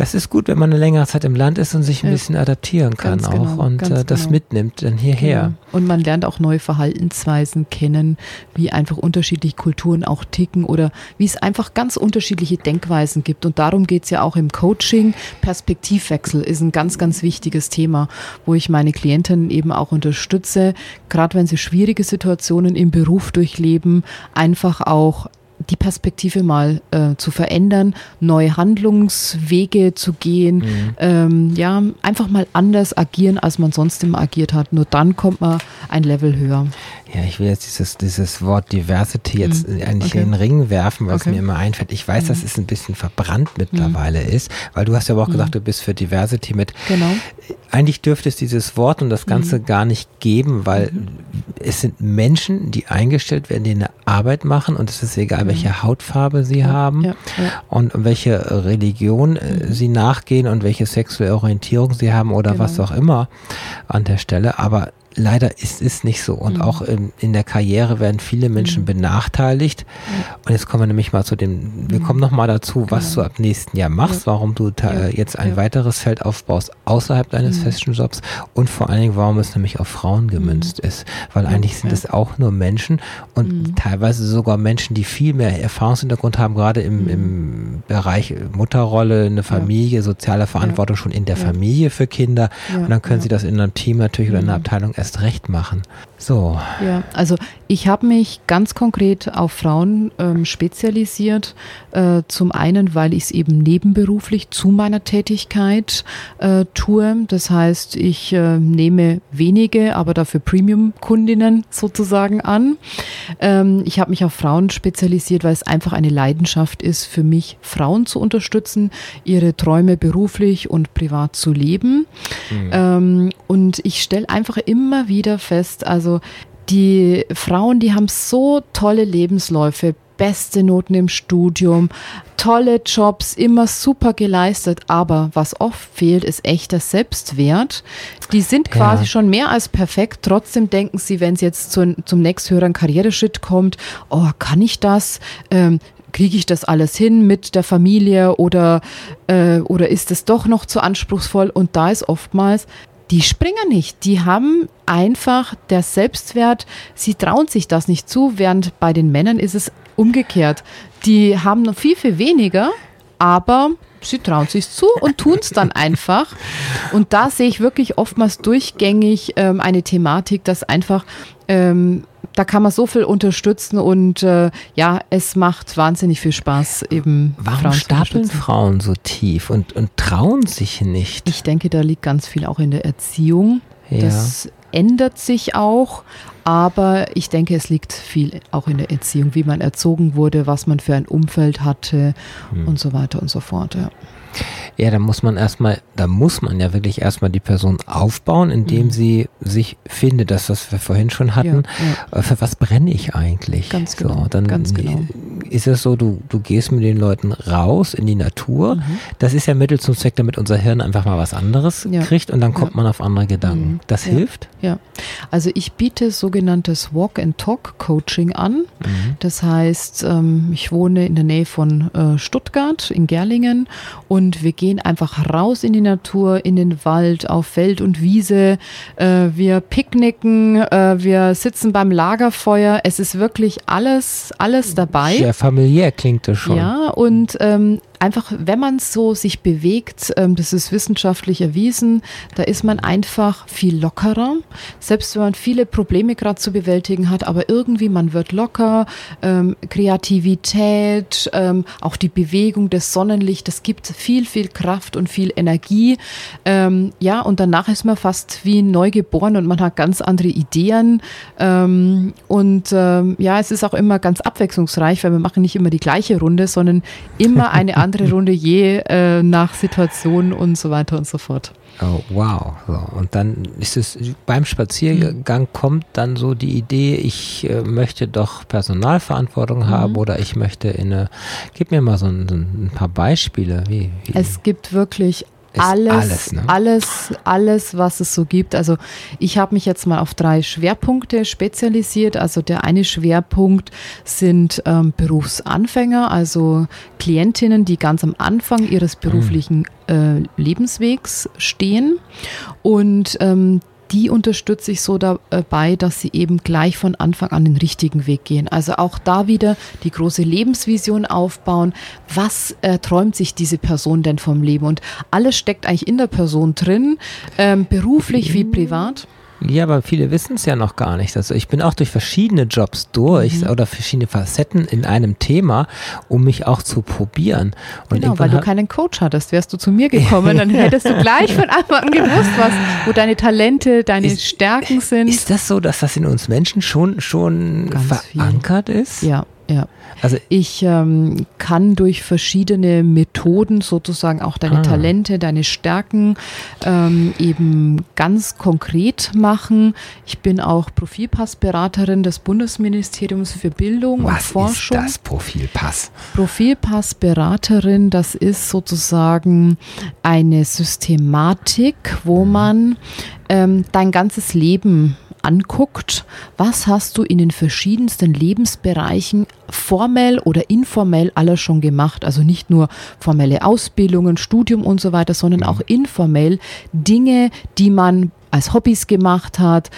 S2: das ist gut, wenn man eine längere Zeit im Land ist und sich ein ja. bisschen adaptieren kann ganz auch genau, und äh, das genau. mitnimmt dann hierher. Genau.
S3: Und man lernt auch neue Verhaltensweisen kennen, wie einfach unterschiedliche Kulturen auch ticken oder wie es einfach ganz unterschiedliche Denkweisen gibt. Und darum geht es ja auch im Coaching. Perspektivwechsel ist ein ganz, ganz wichtiges Thema, wo ich meine Klientinnen eben auch unterstütze, gerade wenn sie schwierige Situationen im Beruf durchleben, einfach auch die Perspektive mal äh, zu verändern, neue Handlungswege zu gehen, mhm. ähm, ja, einfach mal anders agieren, als man sonst immer agiert hat. Nur dann kommt man ein Level höher.
S2: Ja, ich will jetzt dieses, dieses Wort Diversity jetzt mhm. eigentlich okay. in den Ring werfen, weil okay. es mir immer einfällt. Ich weiß, mhm. dass es ein bisschen verbrannt mittlerweile mhm. ist, weil du hast ja aber auch mhm. gesagt, du bist für Diversity mit. Genau. Eigentlich dürfte es dieses Wort und das Ganze mhm. gar nicht geben, weil es sind Menschen, die eingestellt werden, die eine Arbeit machen und es ist egal, welche Hautfarbe sie ja. haben ja. Ja. und welche Religion äh, sie nachgehen und welche sexuelle Orientierung sie haben oder genau. was auch immer an der Stelle. Aber leider ist es nicht so. Und mhm. auch in, in, der Karriere werden viele Menschen mhm. benachteiligt. Mhm. Und jetzt kommen wir nämlich mal zu dem, wir mhm. kommen nochmal dazu, was genau. du ab nächsten Jahr machst, ja. warum du ja. jetzt ein ja. weiteres Feld aufbaust außerhalb deines mhm. festen Jobs und vor allen Dingen, warum es nämlich auf Frauen gemünzt mhm. ist. Weil eigentlich sind es auch nur Menschen und teilweise sogar Menschen, die viel mehr Erfahrungshintergrund haben, gerade im, im Bereich Mutterrolle, eine Familie, soziale Verantwortung schon in der Familie für Kinder. Und dann können sie das in einem Team natürlich oder in einer Abteilung erst recht machen. So.
S3: Ja, also ich habe mich ganz konkret auf Frauen ähm, spezialisiert. Äh, zum einen, weil ich es eben nebenberuflich zu meiner Tätigkeit äh, tue. Das heißt, ich äh, nehme wenige, aber dafür Premium-Kundinnen sozusagen an. Ähm, ich habe mich auf Frauen spezialisiert, weil es einfach eine Leidenschaft ist für mich, Frauen zu unterstützen, ihre Träume beruflich und privat zu leben. Mhm. Ähm, und ich stelle einfach immer wieder fest, also die Frauen, die haben so tolle Lebensläufe, beste Noten im Studium, tolle Jobs, immer super geleistet. Aber was oft fehlt, ist echter Selbstwert. Die sind quasi ja. schon mehr als perfekt. Trotzdem denken sie, wenn es jetzt zu, zum nächsthöheren Karriereschritt kommt, oh, kann ich das? Ähm, kriege ich das alles hin mit der Familie oder, äh, oder ist es doch noch zu anspruchsvoll? Und da ist oftmals die springen nicht. Die haben einfach der Selbstwert, sie trauen sich das nicht zu, während bei den Männern ist es umgekehrt. Die haben noch viel, viel weniger, aber sie trauen sich zu und tun es dann einfach. Und da sehe ich wirklich oftmals durchgängig ähm, eine Thematik, dass einfach ähm, da kann man so viel unterstützen und äh, ja, es macht wahnsinnig viel Spaß eben.
S2: Warum Frauen stapeln Frauen so tief und, und trauen sich nicht?
S3: Ich denke, da liegt ganz viel auch in der Erziehung. Ja. Das ändert sich auch, Aber ich denke, es liegt viel auch in der Erziehung, wie man erzogen wurde, was man für ein Umfeld hatte hm. und so weiter und so fort. Ja.
S2: Ja, da muss man erstmal, da muss man ja wirklich erstmal die Person aufbauen, indem mhm. sie sich findet, dass das wir vorhin schon hatten. Ja, ja. Äh, für was brenne ich eigentlich?
S3: Ganz genau. So, dann ganz genau.
S2: ist es so, du, du gehst mit den Leuten raus in die Natur. Mhm. Das ist ja Mittel zum Zweck, damit unser Hirn einfach mal was anderes ja. kriegt und dann kommt man auf andere Gedanken. Mhm. Das hilft?
S3: Ja. Also ich biete sogenanntes Walk and Talk Coaching an. Mhm. Das heißt, ähm, ich wohne in der Nähe von äh, Stuttgart in Gerlingen und wir gehen einfach raus in die Natur, in den Wald, auf Feld und Wiese. Äh, wir picknicken, äh, wir sitzen beim Lagerfeuer. Es ist wirklich alles, alles dabei.
S2: Sehr familiär klingt das schon.
S3: Ja, und ähm, einfach, wenn man so sich bewegt, ähm, das ist wissenschaftlich erwiesen, da ist man einfach viel lockerer. Selbst wenn man viele Probleme gerade zu bewältigen hat, aber irgendwie man wird locker, ähm, Kreativität, ähm, auch die Bewegung des Sonnenlichts, das gibt viel, viel Kraft und viel Energie. Ähm, ja, und danach ist man fast wie neugeboren und man hat ganz andere Ideen. Ähm, und ähm, ja, es ist auch immer ganz abwechslungsreich, weil wir machen nicht immer die gleiche Runde, sondern immer eine andere andere Runde je äh, nach Situation und so weiter und so fort.
S2: Oh, wow. So, und dann ist es beim Spaziergang mhm. kommt dann so die Idee, ich äh, möchte doch Personalverantwortung mhm. haben oder ich möchte in eine, gib mir mal so ein, ein paar Beispiele. Wie,
S3: wie? Es gibt wirklich alles, alles, ne? alles, alles, was es so gibt. Also ich habe mich jetzt mal auf drei Schwerpunkte spezialisiert. Also der eine Schwerpunkt sind ähm, Berufsanfänger, also Klientinnen, die ganz am Anfang ihres beruflichen äh, Lebenswegs stehen. Und ähm, die unterstütze ich so dabei, dass sie eben gleich von Anfang an den richtigen Weg gehen. Also auch da wieder die große Lebensvision aufbauen. Was äh, träumt sich diese Person denn vom Leben? Und alles steckt eigentlich in der Person drin, ähm, beruflich wie privat.
S2: Ja, aber viele wissen es ja noch gar nicht. Also ich bin auch durch verschiedene Jobs durch mhm. oder verschiedene Facetten in einem Thema, um mich auch zu probieren.
S3: Und genau, weil du keinen Coach hattest, wärst du zu mir gekommen, dann hättest du gleich von Anfang an gewusst, was, wo deine Talente, deine ist, Stärken sind.
S2: Ist das so, dass das in uns Menschen schon, schon verankert viel. ist?
S3: Ja, ja. Also ich ähm, kann durch verschiedene Methoden sozusagen auch deine ah. Talente, deine Stärken ähm, eben ganz konkret machen. Ich bin auch Profilpassberaterin des Bundesministeriums für Bildung
S2: Was
S3: und Forschung.
S2: Was ist das Profilpass?
S3: Profilpassberaterin, das ist sozusagen eine Systematik, wo mhm. man ähm, dein ganzes Leben anguckt, was hast du in den verschiedensten Lebensbereichen formell oder informell alles schon gemacht. Also nicht nur formelle Ausbildungen, Studium und so weiter, sondern auch informell Dinge, die man als Hobbys gemacht hat,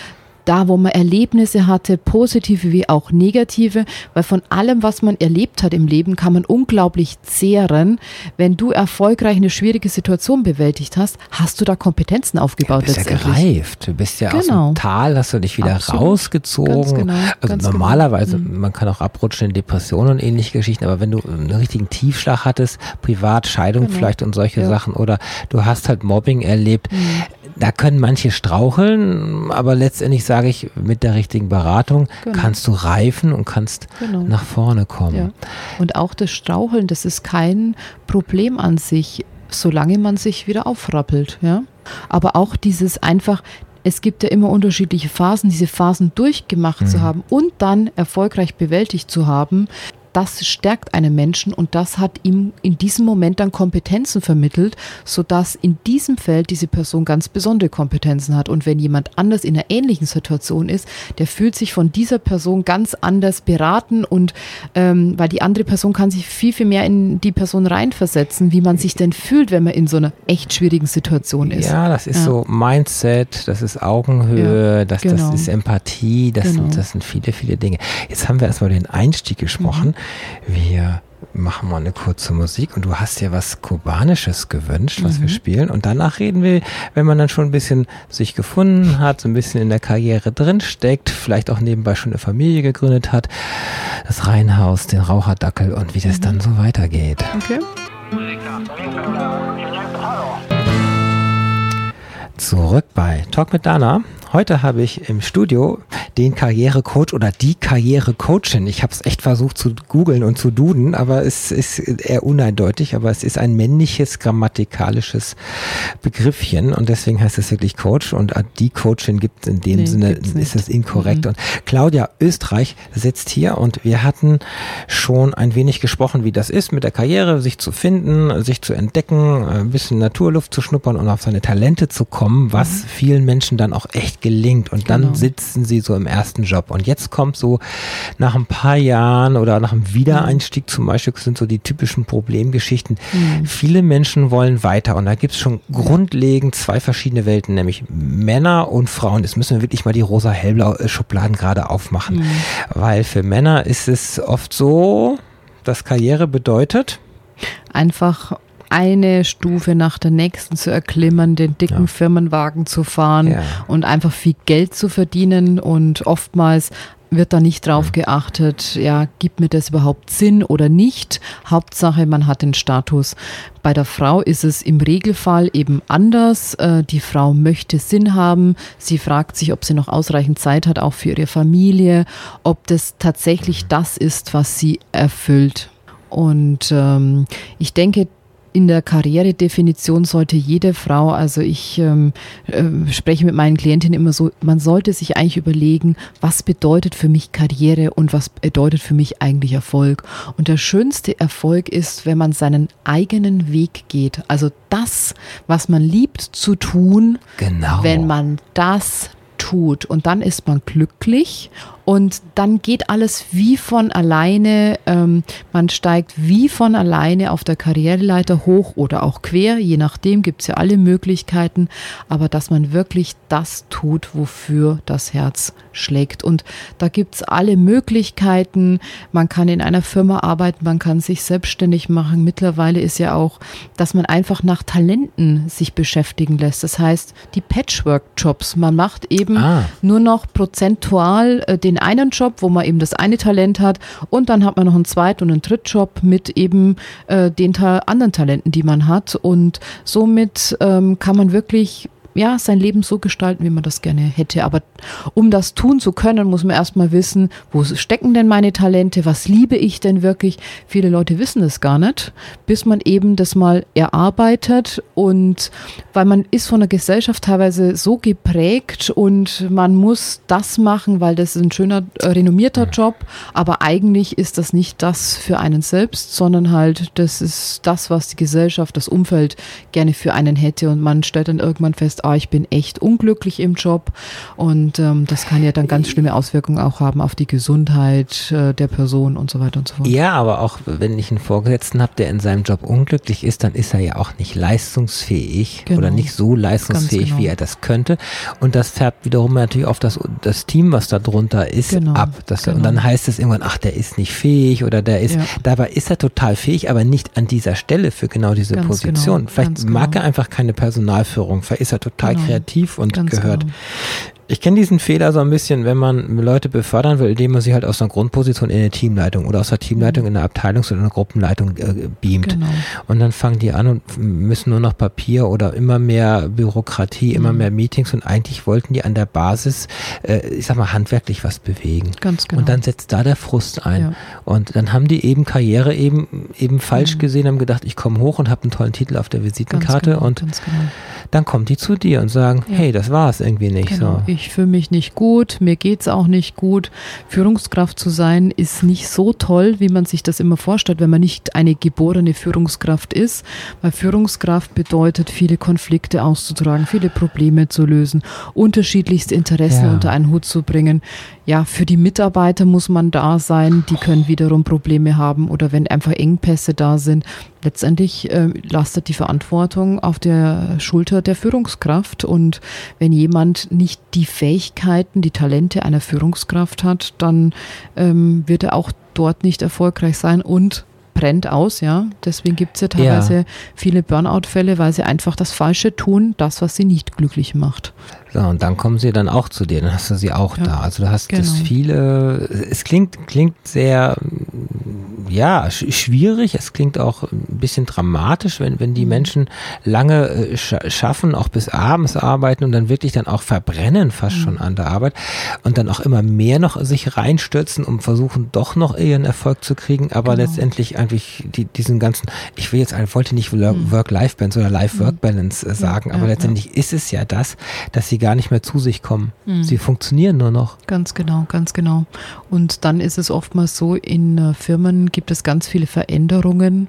S3: da, wo man Erlebnisse hatte, positive wie auch negative, weil von allem, was man erlebt hat im Leben, kann man unglaublich zehren. Wenn du erfolgreich eine schwierige Situation bewältigt hast, hast du da Kompetenzen aufgebaut.
S2: Du bist ja gereift. Du bist ja genau. aus dem genau. Tal, hast du dich wieder Absolut. rausgezogen. Genau. Also genau. normalerweise, genau. man kann auch abrutschen in Depressionen und ähnliche Geschichten, aber wenn du einen richtigen Tiefschlag hattest, privat, Scheidung genau. vielleicht und solche ja. Sachen oder du hast halt Mobbing erlebt, mhm da können manche straucheln, aber letztendlich sage ich, mit der richtigen Beratung genau. kannst du reifen und kannst genau. nach vorne kommen. Ja.
S3: Und auch das Straucheln, das ist kein Problem an sich, solange man sich wieder aufrappelt. Ja? Aber auch dieses einfach, es gibt ja immer unterschiedliche Phasen, diese Phasen durchgemacht mhm. zu haben und dann erfolgreich bewältigt zu haben, das stärkt einen Menschen und das hat ihm in diesem Moment dann Kompetenzen vermittelt, sodass in diesem Feld diese Person ganz besondere Kompetenzen hat. Und wenn jemand anders in einer ähnlichen Situation ist, der fühlt sich von dieser Person ganz anders beraten und ähm, weil die andere Person kann sich viel, viel mehr in die Person reinversetzen, wie man sich denn fühlt, wenn man in so einer echt schwierigen Situation ist.
S2: Ja, das ist ja. so Mindset, das ist Augenhöhe, ja, das, genau. das ist Empathie, das, genau. sind, das sind viele, viele Dinge. Jetzt haben wir erstmal den Einstieg gesprochen. Mhm. Wir machen mal eine kurze Musik und du hast dir was Kubanisches gewünscht, was mhm. wir spielen. Und danach reden wir, wenn man dann schon ein bisschen sich gefunden hat, so ein bisschen in der Karriere drin steckt, vielleicht auch nebenbei schon eine Familie gegründet hat, das Reihenhaus, den Raucherdackel und wie das mhm. dann so weitergeht. Okay. Zurück bei Talk mit Dana. Heute habe ich im Studio den Karrierecoach oder die Karrierecoachin. Ich habe es echt versucht zu googeln und zu duden, aber es ist eher uneindeutig, aber es ist ein männliches grammatikalisches Begriffchen und deswegen heißt es wirklich Coach und die Coachin gibt in dem nee, Sinne, ist es inkorrekt. Mhm. Und Claudia Österreich sitzt hier und wir hatten schon ein wenig gesprochen, wie das ist mit der Karriere, sich zu finden, sich zu entdecken, ein bisschen Naturluft zu schnuppern und auf seine Talente zu kommen, was mhm. vielen Menschen dann auch echt gelingt. Und dann genau. sitzen sie so im ersten Job. Und jetzt kommt so nach ein paar Jahren oder nach einem Wiedereinstieg zum Beispiel sind so die typischen Problemgeschichten. Mhm. Viele Menschen wollen weiter und da gibt es schon grundlegend zwei verschiedene Welten, nämlich Männer und Frauen. Jetzt müssen wir wirklich mal die rosa-hellblau Schubladen gerade aufmachen. Mhm. Weil für Männer ist es oft so, dass Karriere bedeutet,
S3: einfach eine Stufe nach der nächsten zu erklimmen, den dicken ja. Firmenwagen zu fahren ja. und einfach viel Geld zu verdienen und oftmals wird da nicht drauf geachtet, ja, gibt mir das überhaupt Sinn oder nicht? Hauptsache, man hat den Status. Bei der Frau ist es im Regelfall eben anders. Äh, die Frau möchte Sinn haben. Sie fragt sich, ob sie noch ausreichend Zeit hat, auch für ihre Familie, ob das tatsächlich das ist, was sie erfüllt. Und ähm, ich denke, in der Karrieredefinition sollte jede Frau, also ich ähm, äh, spreche mit meinen Klientinnen immer so, man sollte sich eigentlich überlegen, was bedeutet für mich Karriere und was bedeutet für mich eigentlich Erfolg. Und der schönste Erfolg ist, wenn man seinen eigenen Weg geht. Also das, was man liebt zu tun,
S2: genau.
S3: wenn man das tut und dann ist man glücklich und dann geht alles wie von alleine, ähm, man steigt wie von alleine auf der Karriereleiter hoch oder auch quer, je nachdem gibt es ja alle Möglichkeiten, aber dass man wirklich das tut, wofür das Herz schlägt. Und da gibt es alle Möglichkeiten, man kann in einer Firma arbeiten, man kann sich selbstständig machen. Mittlerweile ist ja auch, dass man einfach nach Talenten sich beschäftigen lässt. Das heißt, die Patchwork-Jobs, man macht eben ah. nur noch prozentual äh, den den einen Job, wo man eben das eine Talent hat und dann hat man noch einen zweiten und einen dritten Job mit eben äh, den ta anderen Talenten, die man hat. Und somit ähm, kann man wirklich ja, sein Leben so gestalten, wie man das gerne hätte. Aber um das tun zu können, muss man erstmal wissen, wo stecken denn meine Talente, was liebe ich denn wirklich. Viele Leute wissen das gar nicht, bis man eben das mal erarbeitet. Und weil man ist von der Gesellschaft teilweise so geprägt und man muss das machen, weil das ist ein schöner, äh, renommierter Job, aber eigentlich ist das nicht das für einen selbst, sondern halt das ist das, was die Gesellschaft, das Umfeld gerne für einen hätte. Und man stellt dann irgendwann fest, ah, ich bin echt unglücklich im Job und ähm, das kann ja dann ganz schlimme Auswirkungen auch haben auf die Gesundheit äh, der Person und so weiter und so fort.
S2: Ja, aber auch wenn ich einen Vorgesetzten habe, der in seinem Job unglücklich ist, dann ist er ja auch nicht leistungsfähig genau. oder nicht so leistungsfähig, genau. wie er das könnte und das färbt wiederum natürlich auf das, das Team, was da drunter ist, genau. ab. Das, und dann genau. heißt es irgendwann, ach, der ist nicht fähig oder der ist, ja. dabei ist er total fähig, aber nicht an dieser Stelle für genau diese ganz Position. Genau. Vielleicht mag genau. er einfach keine Personalführung, vielleicht ist er total total genau. kreativ und Ganz gehört. Genau. Ich kenne diesen Fehler so ein bisschen, wenn man Leute befördern will, indem man sie halt aus einer Grundposition in eine Teamleitung oder aus der Teamleitung mhm. in eine Abteilungs- oder eine Gruppenleitung äh, beamt. Genau. Und dann fangen die an und müssen nur noch Papier oder immer mehr Bürokratie, mhm. immer mehr Meetings und eigentlich wollten die an der Basis, äh, ich sag mal, handwerklich was bewegen.
S3: Ganz genau.
S2: Und dann setzt da der Frust ein. Ja. Und dann haben die eben Karriere eben, eben falsch mhm. gesehen, haben gedacht, ich komme hoch und habe einen tollen Titel auf der Visitenkarte genau, und genau. Dann kommen die zu dir und sagen, ja. hey, das war es irgendwie nicht
S3: genau. so ich fühle mich nicht gut, mir geht es auch nicht gut. Führungskraft zu sein ist nicht so toll, wie man sich das immer vorstellt, wenn man nicht eine geborene Führungskraft ist, weil Führungskraft bedeutet, viele Konflikte auszutragen, viele Probleme zu lösen, unterschiedlichste Interessen ja. unter einen Hut zu bringen. Ja, für die Mitarbeiter muss man da sein, die können wiederum Probleme haben oder wenn einfach Engpässe da sind, letztendlich äh, lastet die Verantwortung auf der Schulter der Führungskraft. Und wenn jemand nicht die Fähigkeiten, die Talente einer Führungskraft hat, dann ähm, wird er auch dort nicht erfolgreich sein und brennt aus, ja. Deswegen gibt es ja teilweise ja. viele Burnout-Fälle, weil sie einfach das Falsche tun, das, was sie nicht glücklich macht.
S2: So, und dann kommen sie dann auch zu dir, dann hast du sie auch ja, da. Also du hast genau. das viele, es klingt, klingt sehr, ja, schwierig, es klingt auch ein bisschen dramatisch, wenn, wenn die mhm. Menschen lange äh, schaffen, auch bis abends arbeiten und dann wirklich dann auch verbrennen fast mhm. schon an der Arbeit und dann auch immer mehr noch sich reinstürzen, um versuchen doch noch ihren Erfolg zu kriegen, aber genau. letztendlich eigentlich die, diesen ganzen, ich will jetzt, ich wollte nicht mhm. Work-Life-Balance oder Life-Work-Balance äh, sagen, aber ja, letztendlich ja. ist es ja das, dass sie gar nicht mehr zu sich kommen. Mhm. Sie funktionieren nur noch.
S3: Ganz genau, ganz genau. Und dann ist es oftmals so, in äh, Firmen gibt es ganz viele Veränderungen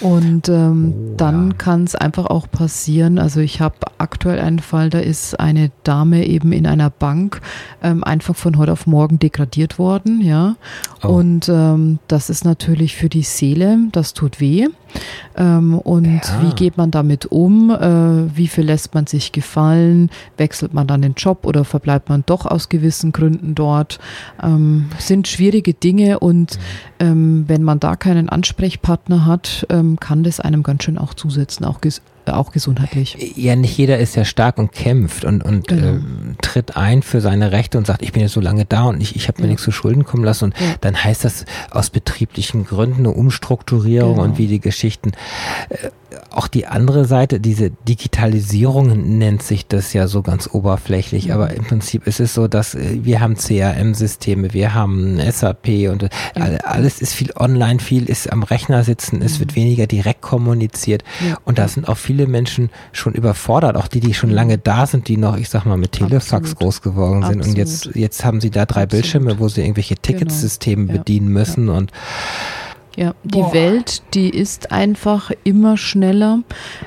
S3: und ähm, oh, dann ja. kann es einfach auch passieren. Also ich habe aktuell einen Fall, da ist eine Dame eben in einer Bank ähm, einfach von heute auf morgen degradiert worden, ja. Oh. Und ähm, das ist natürlich für die Seele, das tut weh. Ähm, und ja. wie geht man damit um? Äh, wie viel lässt man sich gefallen? Wechselt man dann den Job oder verbleibt man doch aus gewissen Gründen dort? Ähm, sind schwierige Dinge und mhm. ähm, wenn man da keinen Ansprechpartner hat, ähm, kann das einem ganz schön auch zusetzen, auch auch gesundheitlich.
S2: Ja, nicht jeder ist ja stark und kämpft und, und genau. äh, tritt ein für seine Rechte und sagt, ich bin jetzt so lange da und ich, ich habe mir ja. nichts zu Schulden kommen lassen. Und ja. dann heißt das aus betrieblichen Gründen eine Umstrukturierung genau. und wie die Geschichten. Äh, auch die andere Seite, diese Digitalisierung nennt sich das ja so ganz oberflächlich, mhm. aber im Prinzip ist es so, dass äh, wir haben CRM-Systeme, wir haben SAP und ja. alles ist viel online, viel ist am Rechner sitzen, mhm. es wird weniger direkt kommuniziert ja. und da sind auch viele Menschen schon überfordert, auch die, die schon mhm. lange da sind, die noch, ich sag mal, mit Telefax Absolut. groß geworden sind Absolut. und jetzt, jetzt haben sie da drei Absolut. Bildschirme, wo sie irgendwelche genau. Ticketsysteme genau. bedienen müssen und
S3: ja, die Boah. Welt, die ist einfach immer schneller.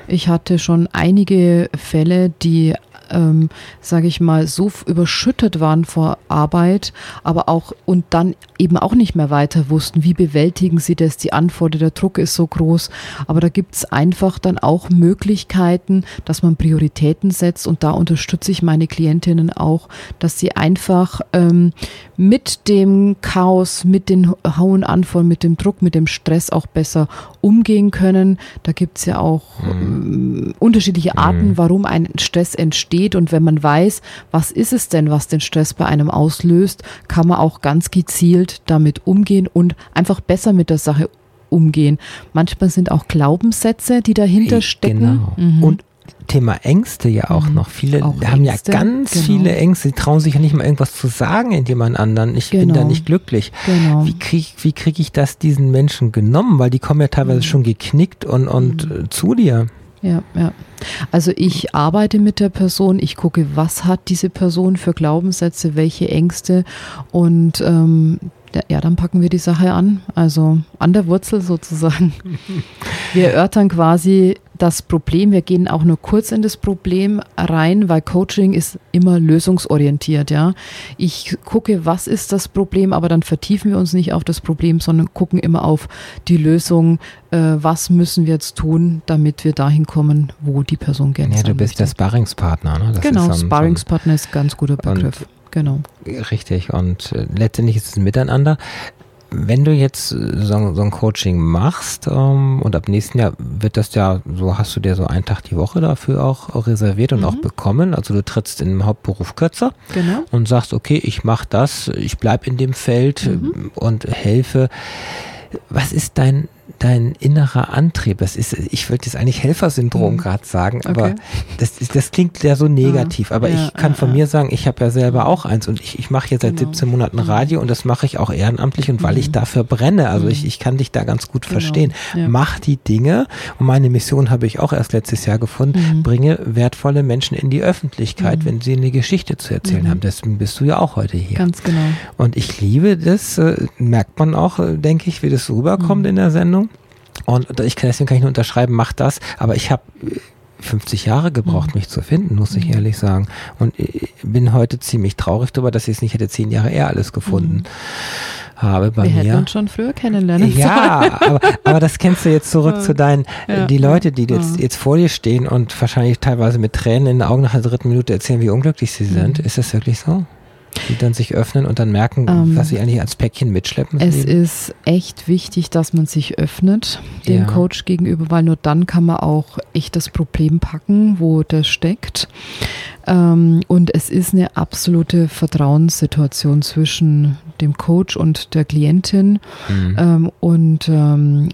S3: Ich hatte schon einige Fälle, die ähm, sage ich mal, so überschüttet waren vor Arbeit, aber auch und dann eben auch nicht mehr weiter wussten, wie bewältigen sie das, die Antwort, der Druck ist so groß. Aber da gibt es einfach dann auch Möglichkeiten, dass man Prioritäten setzt und da unterstütze ich meine Klientinnen auch, dass sie einfach ähm, mit dem Chaos, mit den hohen Anforderungen, mit dem Druck, mit dem Stress auch besser umgehen können. Da gibt es ja auch mhm. äh, unterschiedliche Arten, mhm. warum ein Stress entsteht. Und wenn man weiß, was ist es denn, was den Stress bei einem auslöst, kann man auch ganz gezielt damit umgehen und einfach besser mit der Sache umgehen. Manchmal sind auch Glaubenssätze, die dahinter stecken. Genau.
S2: Mhm. Und Thema Ängste ja auch mhm. noch. Viele auch haben Ängste, ja ganz genau. viele Ängste, die trauen sich ja nicht mal irgendwas zu sagen in jemand anderen. Ich genau. bin da genau. nicht glücklich. Genau. Wie kriege wie krieg ich das diesen Menschen genommen? Weil die kommen ja teilweise mhm. schon geknickt und, und mhm. Äh, zu dir.
S3: Ja, ja. Also ich arbeite mit der Person, ich gucke, was hat diese Person für Glaubenssätze, welche Ängste und ähm, ja, dann packen wir die Sache an, also an der Wurzel sozusagen. Wir erörtern quasi das Problem. Wir gehen auch nur kurz in das Problem rein, weil Coaching ist immer lösungsorientiert. Ja, ich gucke, was ist das Problem, aber dann vertiefen wir uns nicht auf das Problem, sondern gucken immer auf die Lösung. Äh, was müssen wir jetzt tun, damit wir dahin kommen, wo die Person gerne
S2: Ja, du bist möchte. der Sparringspartner. Ne?
S3: Das genau, ist Sparringspartner ist ein ganz guter Begriff. Genau.
S2: Richtig. Und äh, letztendlich ist es ein Miteinander wenn du jetzt so, so ein Coaching machst ähm, und ab nächsten Jahr wird das ja, so hast du dir so einen Tag die Woche dafür auch, auch reserviert und mhm. auch bekommen. Also du trittst in den Hauptberuf kürzer genau. und sagst, okay, ich mache das, ich bleibe in dem Feld mhm. und helfe. Was ist dein dein innerer Antrieb, das ist, ich würde jetzt eigentlich Helfersyndrom mhm. gerade sagen, aber okay. das, das klingt ja so negativ. Aber ja, ich kann ja, von ja. mir sagen, ich habe ja selber auch eins und ich, ich mache jetzt seit genau. 17 Monaten mhm. Radio und das mache ich auch ehrenamtlich und weil mhm. ich dafür brenne. Also ich, mhm. ich kann dich da ganz gut genau. verstehen. Mach die Dinge und meine Mission habe ich auch erst letztes Jahr gefunden, mhm. bringe wertvolle Menschen in die Öffentlichkeit, mhm. wenn sie eine Geschichte zu erzählen haben. Deswegen bist du ja auch heute hier.
S3: Ganz genau.
S2: Und ich liebe das, äh, merkt man auch, äh, denke ich, wie das rüberkommt in der Sendung. Und ich kann, deswegen kann ich nur unterschreiben, mach das. Aber ich habe 50 Jahre gebraucht, mhm. mich zu finden, muss ich mhm. ehrlich sagen. Und ich bin heute ziemlich traurig darüber, dass ich es nicht hätte zehn Jahre eher alles gefunden. Mhm. Habe bei
S3: Wir
S2: mir.
S3: hätten uns schon früher kennenlernen
S2: Ja, aber, aber das kennst du jetzt zurück zu deinen, ja. die Leute, die jetzt, jetzt vor dir stehen und wahrscheinlich teilweise mit Tränen in den Augen nach der dritten Minute erzählen, wie unglücklich sie sind. Mhm. Ist das wirklich so? Die dann sich öffnen und dann merken, ähm, was sie eigentlich als Päckchen mitschleppen?
S3: Es Leben? ist echt wichtig, dass man sich öffnet dem ja. Coach gegenüber, weil nur dann kann man auch echt das Problem packen, wo das steckt. Ähm, und es ist eine absolute Vertrauenssituation zwischen dem Coach und der Klientin. Mhm. Ähm, und ähm,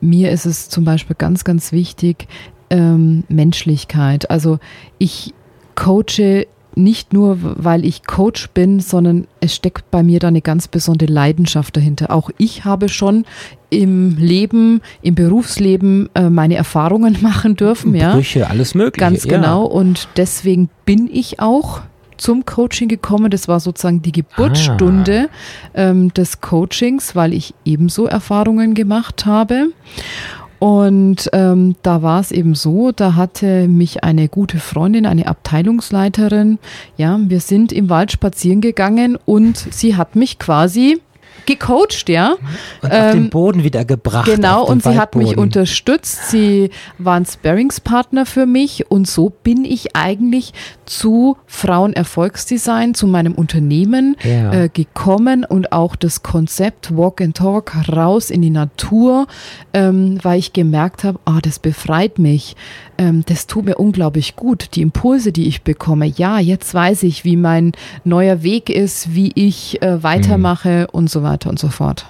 S3: mir ist es zum Beispiel ganz, ganz wichtig, ähm, Menschlichkeit. Also ich coache nicht nur, weil ich Coach bin, sondern es steckt bei mir da eine ganz besondere Leidenschaft dahinter. Auch ich habe schon im Leben, im Berufsleben äh, meine Erfahrungen machen dürfen.
S2: Brüche,
S3: ja.
S2: alles Mögliche.
S3: Ganz genau. Ja. Und deswegen bin ich auch zum Coaching gekommen. Das war sozusagen die Geburtsstunde ah. ähm, des Coachings, weil ich ebenso Erfahrungen gemacht habe. Und ähm, da war es eben so, da hatte mich eine gute Freundin, eine Abteilungsleiterin, ja, wir sind im Wald spazieren gegangen und sie hat mich quasi gecoacht, ja.
S2: Und auf den ähm, Boden wieder gebracht.
S3: Genau, und sie hat mich unterstützt. Sie war ein Sparringspartner für mich und so bin ich eigentlich zu Frauenerfolgsdesign, zu meinem Unternehmen ja. äh, gekommen und auch das Konzept Walk and Talk raus in die Natur, ähm, weil ich gemerkt habe, ah, das befreit mich ähm, das tut mir unglaublich gut. Die Impulse, die ich bekomme, ja, jetzt weiß ich, wie mein neuer Weg ist, wie ich äh, weitermache mhm. und so weiter und so fort.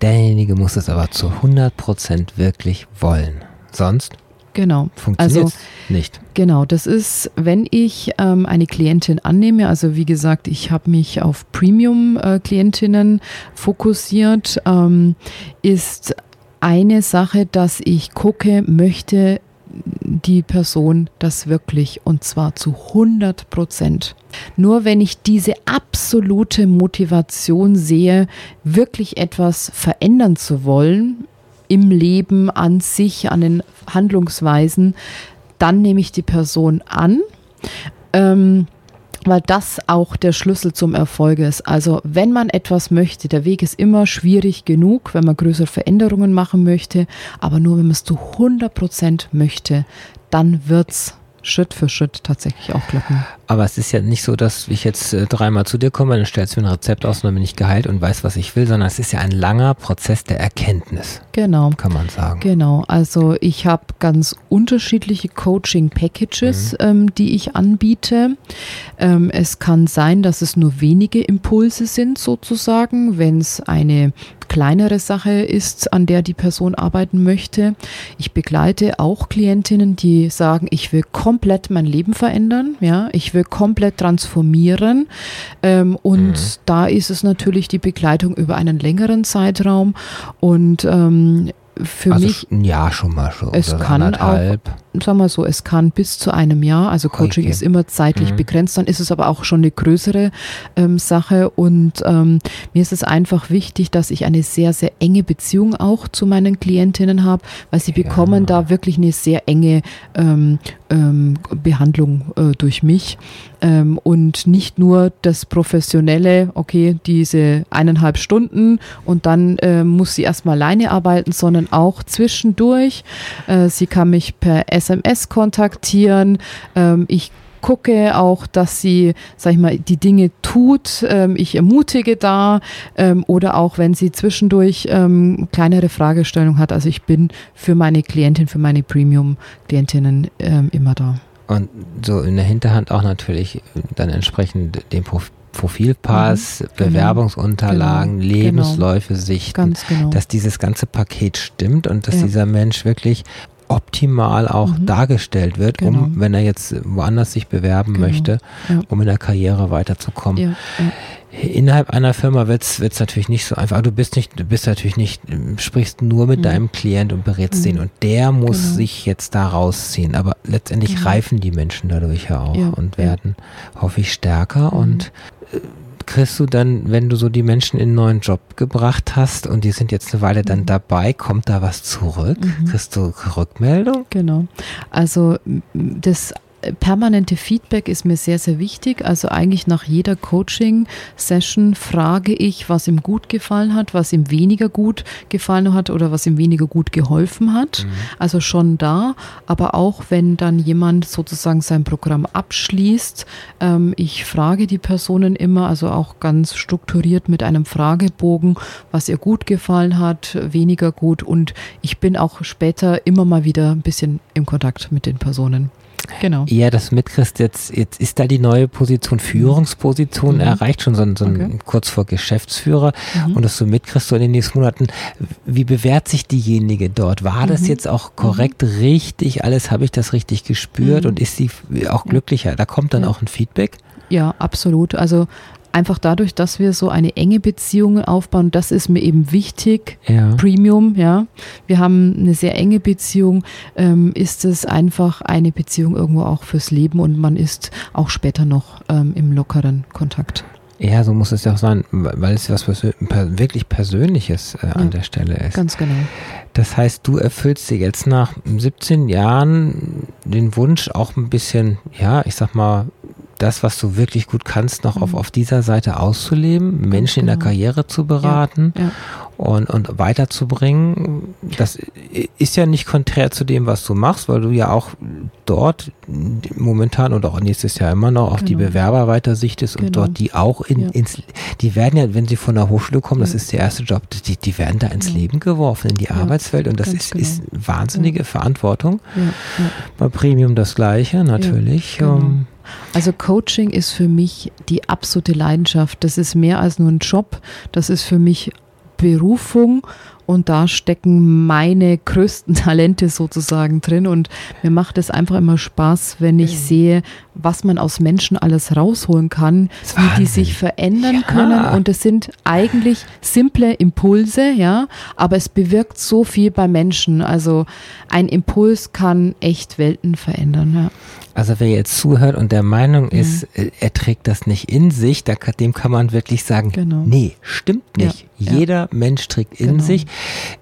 S2: Derjenige muss es aber zu 100 Prozent wirklich wollen. Sonst
S3: Genau.
S2: Funktioniert also, nicht.
S3: Genau, das ist, wenn ich ähm, eine Klientin annehme, also wie gesagt, ich habe mich auf Premium-Klientinnen äh, fokussiert, ähm, ist eine Sache, dass ich gucke, möchte die Person das wirklich und zwar zu 100 Prozent. Nur wenn ich diese absolute Motivation sehe, wirklich etwas verändern zu wollen im Leben an sich, an den Handlungsweisen, dann nehme ich die Person an. Ähm, weil das auch der Schlüssel zum Erfolg ist. Also wenn man etwas möchte, der Weg ist immer schwierig genug, wenn man größere Veränderungen machen möchte, aber nur wenn man es zu 100 Prozent möchte, dann wird's Schritt für Schritt tatsächlich auch klappen.
S2: Aber es ist ja nicht so, dass ich jetzt äh, dreimal zu dir komme, dann stellst du mir ein Rezept aus und dann bin ich geheilt und weiß, was ich will, sondern es ist ja ein langer Prozess der Erkenntnis.
S3: Genau.
S2: Kann man sagen.
S3: Genau. Also ich habe ganz unterschiedliche Coaching-Packages, mhm. ähm, die ich anbiete. Ähm, es kann sein, dass es nur wenige Impulse sind, sozusagen, wenn es eine kleinere Sache ist, an der die Person arbeiten möchte. Ich begleite auch Klientinnen, die sagen, ich will komplett mein Leben verändern, ja, ich will komplett transformieren. Ähm, und mhm. da ist es natürlich die Begleitung über einen längeren Zeitraum. Und ähm, für
S2: also
S3: mich.
S2: Jahr schon mal schon.
S3: Es kann auch, sagen wir so, es kann bis zu einem Jahr, also Coaching okay. ist immer zeitlich mhm. begrenzt, dann ist es aber auch schon eine größere ähm, Sache und ähm, mir ist es einfach wichtig, dass ich eine sehr, sehr enge Beziehung auch zu meinen Klientinnen habe, weil sie ja. bekommen da wirklich eine sehr enge ähm, ähm, Behandlung äh, durch mich ähm, und nicht nur das professionelle, okay, diese eineinhalb Stunden und dann äh, muss sie erstmal alleine arbeiten, sondern auch zwischendurch. Äh, sie kann mich per SMS kontaktieren. Ähm, ich gucke auch, dass sie, sag ich mal, die Dinge tut. Ähm, ich ermutige da ähm, oder auch, wenn sie zwischendurch ähm, kleinere Fragestellungen hat. Also ich bin für meine Klientin, für meine Premium-Klientinnen ähm, immer da.
S2: Und so in der Hinterhand auch natürlich dann entsprechend den Profil Profilpass, mhm, genau. Bewerbungsunterlagen, genau, Lebensläufe genau, sichten, genau. dass dieses ganze Paket stimmt und dass ja. dieser Mensch wirklich optimal auch mhm. dargestellt wird, genau. um, wenn er jetzt woanders sich bewerben genau. möchte, ja. um in der Karriere weiterzukommen. Ja, ja. Innerhalb einer Firma wird es natürlich nicht so einfach. Du bist nicht, du bist natürlich nicht, sprichst nur mit mhm. deinem Klient und berätst mhm. den und der muss genau. sich jetzt da rausziehen. Aber letztendlich genau. reifen die Menschen dadurch ja auch und werden, hoffe ich, stärker mhm. und äh, kriegst du dann, wenn du so die Menschen in einen neuen Job gebracht hast und die sind jetzt eine Weile dann mhm. dabei, kommt da was zurück? Mhm. Kriegst du Rückmeldung?
S3: Genau. Also das permanente Feedback ist mir sehr, sehr wichtig. Also eigentlich nach jeder Coaching-Session frage ich, was ihm gut gefallen hat, was ihm weniger gut gefallen hat oder was ihm weniger gut geholfen hat. Mhm. Also schon da, aber auch wenn dann jemand sozusagen sein Programm abschließt, ähm, ich frage die Personen immer, also auch ganz strukturiert mit einem Fragebogen, was ihr gut gefallen hat, weniger gut und ich bin auch später immer mal wieder ein bisschen im Kontakt mit den Personen. Genau.
S2: Ja, das mitkriegst jetzt, jetzt ist da die neue Position, Führungsposition mhm. erreicht, schon so, so ein, okay. kurz vor Geschäftsführer mhm. und das so mitkriegst du in den nächsten Monaten. Wie bewährt sich diejenige dort? War mhm. das jetzt auch korrekt, mhm. richtig? Alles habe ich das richtig gespürt mhm. und ist sie auch glücklicher? Da kommt dann ja. auch ein Feedback?
S3: Ja, absolut. Also einfach dadurch, dass wir so eine enge Beziehung aufbauen, das ist mir eben wichtig. Ja. Premium, ja. Wir haben eine sehr enge Beziehung, ähm, ist es einfach eine Beziehung irgendwo auch fürs Leben und man ist auch später noch ähm, im lockeren Kontakt.
S2: Ja, so muss es ja auch sein, weil es was wirklich Persönliches äh, an ja, der Stelle ist.
S3: Ganz genau.
S2: Das heißt, du erfüllst dir jetzt nach 17 Jahren den Wunsch, auch ein bisschen, ja, ich sag mal, das, was du wirklich gut kannst, noch mhm. auf, auf dieser Seite auszuleben, Menschen genau. in der genau. Karriere zu beraten ja, ja. Und, und weiterzubringen. Das ist ja nicht konträr zu dem, was du machst, weil du ja auch dort momentan und auch nächstes Jahr immer noch auf genau. die Bewerber weiter sichtest und genau. dort die auch in, ja. ins, die werden ja, wenn sie von der Hochschule kommen, das ist der erste Job, die, die werden da ins Leben geworfen, in die Arbeitswelt und das ist, genau. ist wahnsinnige Verantwortung. Bei Premium das Gleiche natürlich.
S3: Genau. Um, also Coaching ist für mich die absolute Leidenschaft. Das ist mehr als nur ein Job. Das ist für mich Berufung und da stecken meine größten Talente sozusagen drin und mir macht es einfach immer Spaß, wenn ich sehe, was man aus Menschen alles rausholen kann, wie die sich verändern ja. können und es sind eigentlich simple Impulse, ja, aber es bewirkt so viel bei Menschen. Also ein Impuls kann echt Welten verändern, ja.
S2: Also wer jetzt zuhört und der Meinung mhm. ist, äh, er trägt das nicht in sich, da, dem kann man wirklich sagen, genau. nee, stimmt nicht. Ja, Jeder ja. Mensch trägt in genau. sich.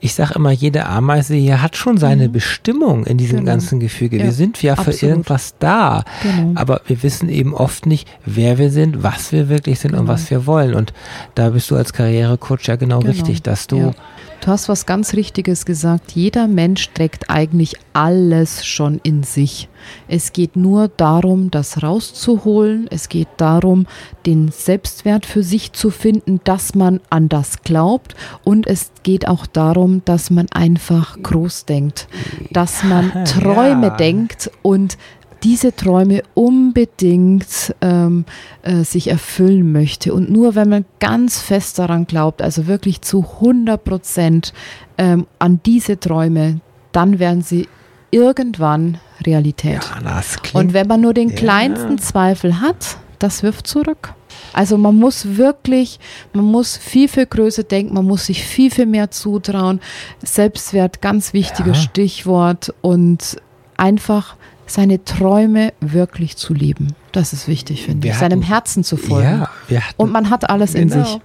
S2: Ich sage immer, jede Ameise hier hat schon seine mhm. Bestimmung in diesem genau. ganzen Gefüge. Wir sind ja Absolut. für irgendwas da, genau. Aber wir wissen eben oft nicht, wer wir sind, was wir wirklich sind und genau. was wir wollen. Und da bist du als Karrierecoach ja genau, genau. richtig, dass du
S3: Du hast was ganz Richtiges gesagt. Jeder Mensch trägt eigentlich alles schon in sich. Es geht nur darum, das rauszuholen. Es geht darum, den Selbstwert für sich zu finden, dass man an das glaubt. Und es geht auch darum, dass man einfach groß denkt, dass man Träume ja. denkt und diese Träume unbedingt ähm, äh, sich erfüllen möchte. Und nur wenn man ganz fest daran glaubt, also wirklich zu 100 Prozent ähm, an diese Träume, dann werden sie irgendwann Realität. Ja, Und wenn man nur den kleinsten ja. Zweifel hat, das wirft zurück. Also man muss wirklich, man muss viel, viel größer denken, man muss sich viel, viel mehr zutrauen. Selbstwert, ganz wichtiges ja. Stichwort und einfach seine Träume wirklich zu leben. Das ist wichtig, finde ich. Seinem Herzen zu folgen. Ja, hatten, Und man hat alles genau. in sich.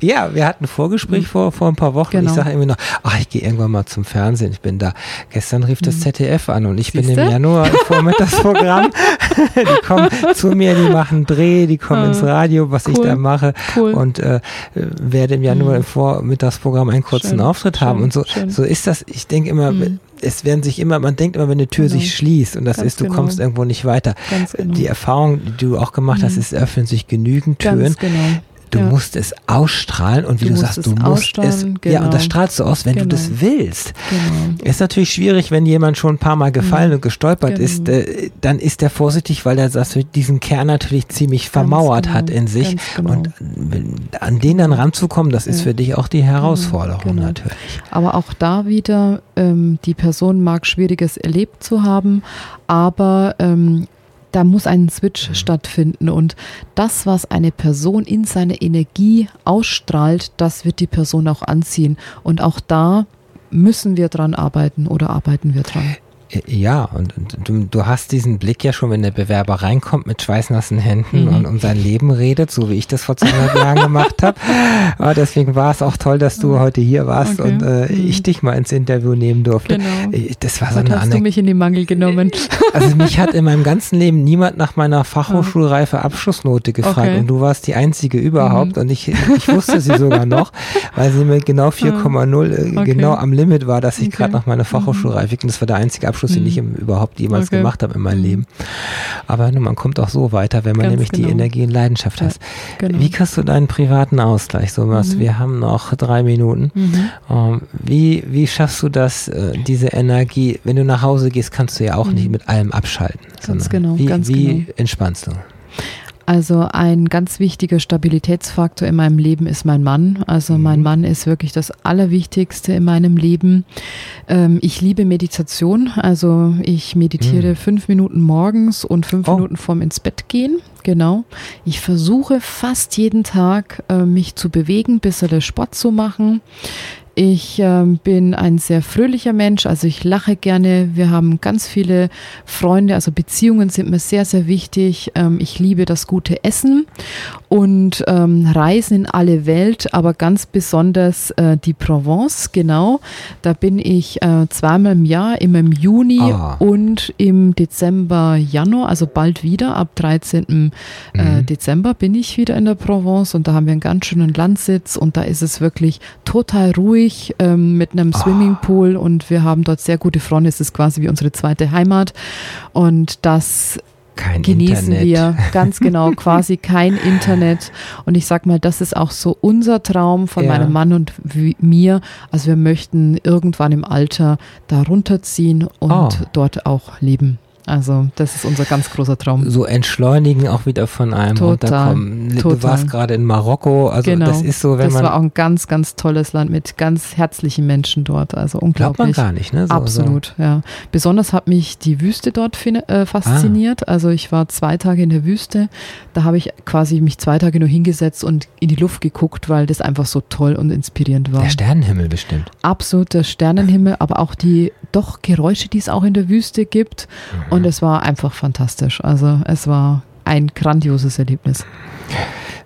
S2: Ja, wir hatten ein Vorgespräch mhm. vor, vor ein paar Wochen. Genau. Ich sage immer noch, ach, ich gehe irgendwann mal zum Fernsehen. Ich bin da. Gestern rief das mhm. ZDF an und ich Siehste? bin im Januar im Vormittagsprogramm. die kommen zu mir, die machen Dreh, die kommen ins ah, Radio, was cool. ich da mache cool. und äh, werde im Januar mhm. im Vormittagsprogramm einen kurzen schön, Auftritt schön, haben. Und so, so ist das. Ich denke immer, mhm. Es werden sich immer, man denkt immer, wenn eine Tür genau. sich schließt und das Ganz ist, du genau. kommst irgendwo nicht weiter. Genau. Die Erfahrung, die du auch gemacht hast, mhm. ist, öffnen sich genügend Türen. Ganz genau. Du ja. musst es ausstrahlen und wie du, du sagst, du musst es, genau. ja, und das genau. strahlst du aus, wenn genau. du das willst. Genau. Ist natürlich schwierig, wenn jemand schon ein paar Mal gefallen mhm. und gestolpert genau. ist, äh, dann ist der vorsichtig, weil er das, diesen Kern natürlich ziemlich vermauert genau. hat in sich. Genau. Und äh, an den dann ranzukommen, das ist für dich auch die Herausforderung natürlich.
S3: Aber auch da wieder, ähm, die Person mag Schwieriges erlebt zu haben, aber ähm, da muss ein Switch mhm. stattfinden und das, was eine Person in seiner Energie ausstrahlt, das wird die Person auch anziehen und auch da müssen wir dran arbeiten oder arbeiten wir dran.
S2: Ja, und, und du, du, hast diesen Blick ja schon, wenn der Bewerber reinkommt mit schweißnassen Händen mhm. und um sein Leben redet, so wie ich das vor zweieinhalb Jahren gemacht habe. Aber deswegen war es auch toll, dass du heute hier warst okay. und äh, mhm. ich dich mal ins Interview nehmen durfte. Genau. Das war so eine
S3: hast du mich in die Mangel genommen.
S2: Also mich hat in meinem ganzen Leben niemand nach meiner Fachhochschulreife Abschlussnote gefragt okay. und du warst die einzige überhaupt mhm. und ich, ich wusste sie sogar noch, weil sie mir genau 4,0 äh, okay. genau am Limit war, dass ich gerade nach meiner mhm. Fachhochschulreife und das war der einzige Abschluss Abschluss, den ich mhm. überhaupt jemals okay. gemacht habe in meinem mhm. Leben. Aber man kommt auch so weiter, wenn man Ganz nämlich genau. die Energie und Leidenschaft ja, hat. Genau. Wie kriegst du deinen privaten Ausgleich? So was, mhm. wir haben noch drei Minuten. Mhm. Um, ähm, wie, wie schaffst du das, äh, diese Energie, wenn du nach Hause gehst, kannst du ja auch mhm. nicht mit allem abschalten.
S3: Ganz genau.
S2: Wie,
S3: ganz
S2: wie
S3: genau.
S2: entspannst du?
S3: Also ein ganz wichtiger Stabilitätsfaktor in meinem Leben ist mein Mann. Also mein mhm. Mann ist wirklich das Allerwichtigste in meinem Leben. Ähm, ich liebe Meditation. Also ich meditiere mhm. fünf Minuten morgens und fünf oh. Minuten vorm ins Bett gehen. Genau. Ich versuche fast jeden Tag, äh, mich zu bewegen, bisschen Sport zu machen. Ich äh, bin ein sehr fröhlicher Mensch, also ich lache gerne. Wir haben ganz viele Freunde, also Beziehungen sind mir sehr, sehr wichtig. Ähm, ich liebe das gute Essen und ähm, Reisen in alle Welt, aber ganz besonders äh, die Provence, genau. Da bin ich äh, zweimal im Jahr, immer im Juni ah. und im Dezember, Januar, also bald wieder. Ab 13. Äh, mhm. Dezember bin ich wieder in der Provence und da haben wir einen ganz schönen Landsitz und da ist es wirklich total ruhig ruhig ähm, mit einem ah. Swimmingpool und wir haben dort sehr gute Freunde. Es ist quasi wie unsere zweite Heimat und das kein genießen Internet. wir ganz genau quasi kein Internet und ich sag mal das ist auch so unser Traum von ja. meinem Mann und mir also wir möchten irgendwann im Alter da runterziehen und oh. dort auch leben also das ist unser ganz großer Traum.
S2: So entschleunigen auch wieder von einem total, runterkommen. Du total. warst gerade in Marokko, also genau. das ist so, wenn
S3: das
S2: man...
S3: Das war auch ein ganz, ganz tolles Land mit ganz herzlichen Menschen dort, also unglaublich.
S2: Glaubt man gar nicht, ne?
S3: So, Absolut, so. ja. Besonders hat mich die Wüste dort äh, fasziniert. Ah. Also ich war zwei Tage in der Wüste, da habe ich quasi mich zwei Tage nur hingesetzt und in die Luft geguckt, weil das einfach so toll und inspirierend war.
S2: Der Sternenhimmel bestimmt.
S3: Absolut, der Sternenhimmel, aber auch die doch Geräusche, die es auch in der Wüste gibt. Mhm. Und es war einfach fantastisch. Also es war ein grandioses Erlebnis.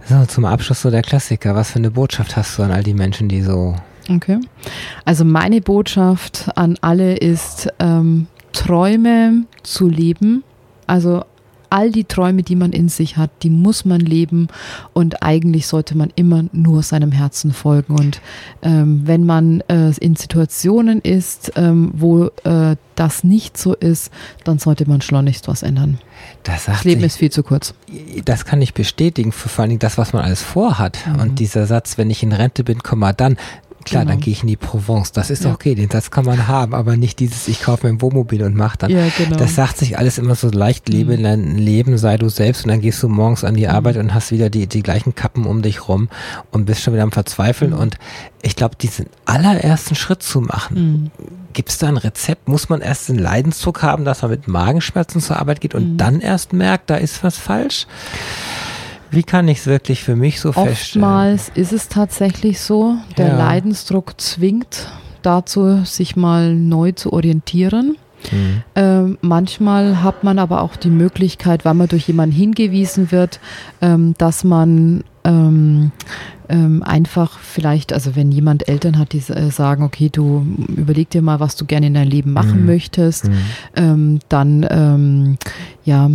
S2: So, zum Abschluss so der Klassiker. Was für eine Botschaft hast du an all die Menschen, die so.
S3: Okay. Also meine Botschaft an alle ist, ähm, Träume zu leben. Also all die Träume, die man in sich hat, die muss man leben und eigentlich sollte man immer nur seinem Herzen folgen. Und ähm, wenn man äh, in Situationen ist, ähm, wo äh, das nicht so ist, dann sollte man schleunigst was ändern. Das, das Leben sich, ist viel zu kurz.
S2: Das kann ich bestätigen, vor allem das, was man alles vorhat. Mhm. Und dieser Satz, wenn ich in Rente bin, komm mal dann, Klar, genau. dann gehe ich in die Provence. Das ist ja. okay, den Satz kann man haben, aber nicht dieses, ich kaufe mir ein Wohnmobil und mach dann. Ja, genau. Das sagt sich alles immer so leicht, lebe mhm. dein Leben, sei du selbst und dann gehst du morgens an die mhm. Arbeit und hast wieder die, die gleichen Kappen um dich rum und bist schon wieder am Verzweifeln. Mhm. Und ich glaube, diesen allerersten Schritt zu machen, mhm. gibt es da ein Rezept? Muss man erst den Leidensdruck haben, dass man mit Magenschmerzen zur Arbeit geht und mhm. dann erst merkt, da ist was falsch? Wie kann ich es wirklich für mich so
S3: Oftmals
S2: feststellen?
S3: Oftmals ist es tatsächlich so, der ja. Leidensdruck zwingt dazu, sich mal neu zu orientieren. Mhm. Ähm, manchmal hat man aber auch die Möglichkeit, weil man durch jemanden hingewiesen wird, ähm, dass man ähm, ähm einfach vielleicht, also wenn jemand Eltern hat, die äh, sagen, okay, du überleg dir mal, was du gerne in deinem Leben machen mhm. möchtest, mhm. Ähm, dann ähm, ja,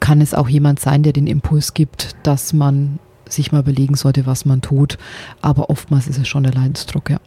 S3: kann es auch jemand sein, der den Impuls gibt, dass man sich mal überlegen sollte, was man tut. Aber oftmals ist es schon der Leidensdruck, ja.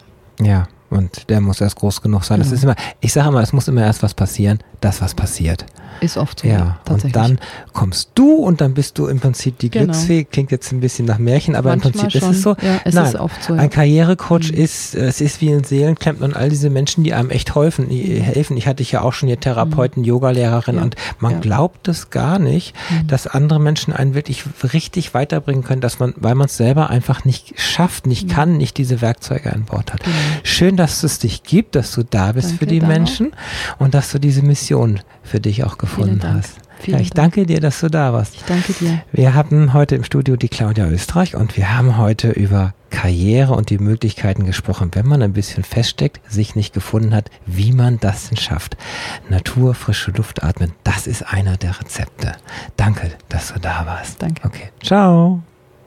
S2: Ja, und der muss erst groß genug sein. Das ist immer, ich sage immer, es muss immer erst was passieren, dass was passiert.
S3: Ist oft so.
S2: Ja, und dann kommst du und dann bist du im Prinzip die genau. Glücksfee. Klingt jetzt ein bisschen nach Märchen, aber Manchmal im Prinzip schon. ist es so.
S3: Ja, es Nein, ist oft so. Ja.
S2: Ein Karrierecoach mhm. ist, es ist wie ein Seelenklempner und all diese Menschen, die einem echt helfen. Mhm. helfen. Ich hatte ja auch schon hier Therapeuten, mhm. Yogalehrerin ja. und man ja. glaubt es gar nicht, mhm. dass andere Menschen einen wirklich richtig weiterbringen können, dass man, weil man es selber einfach nicht schafft, nicht mhm. kann, nicht diese Werkzeuge an Bord hat. Genau. Schön, dass es dich gibt, dass du da bist Danke, für die Menschen und dass du diese Mission für dich auch gefunden hast. Vielen ja, ich Dank. danke dir, dass du da warst.
S3: Ich danke dir.
S2: Wir hatten heute im Studio die Claudia Österreich und wir haben heute über Karriere und die Möglichkeiten gesprochen, wenn man ein bisschen feststeckt, sich nicht gefunden hat, wie man das denn schafft. Natur, frische Luft atmen, das ist einer der Rezepte. Danke, dass du da warst.
S3: Danke.
S2: Okay. Ciao.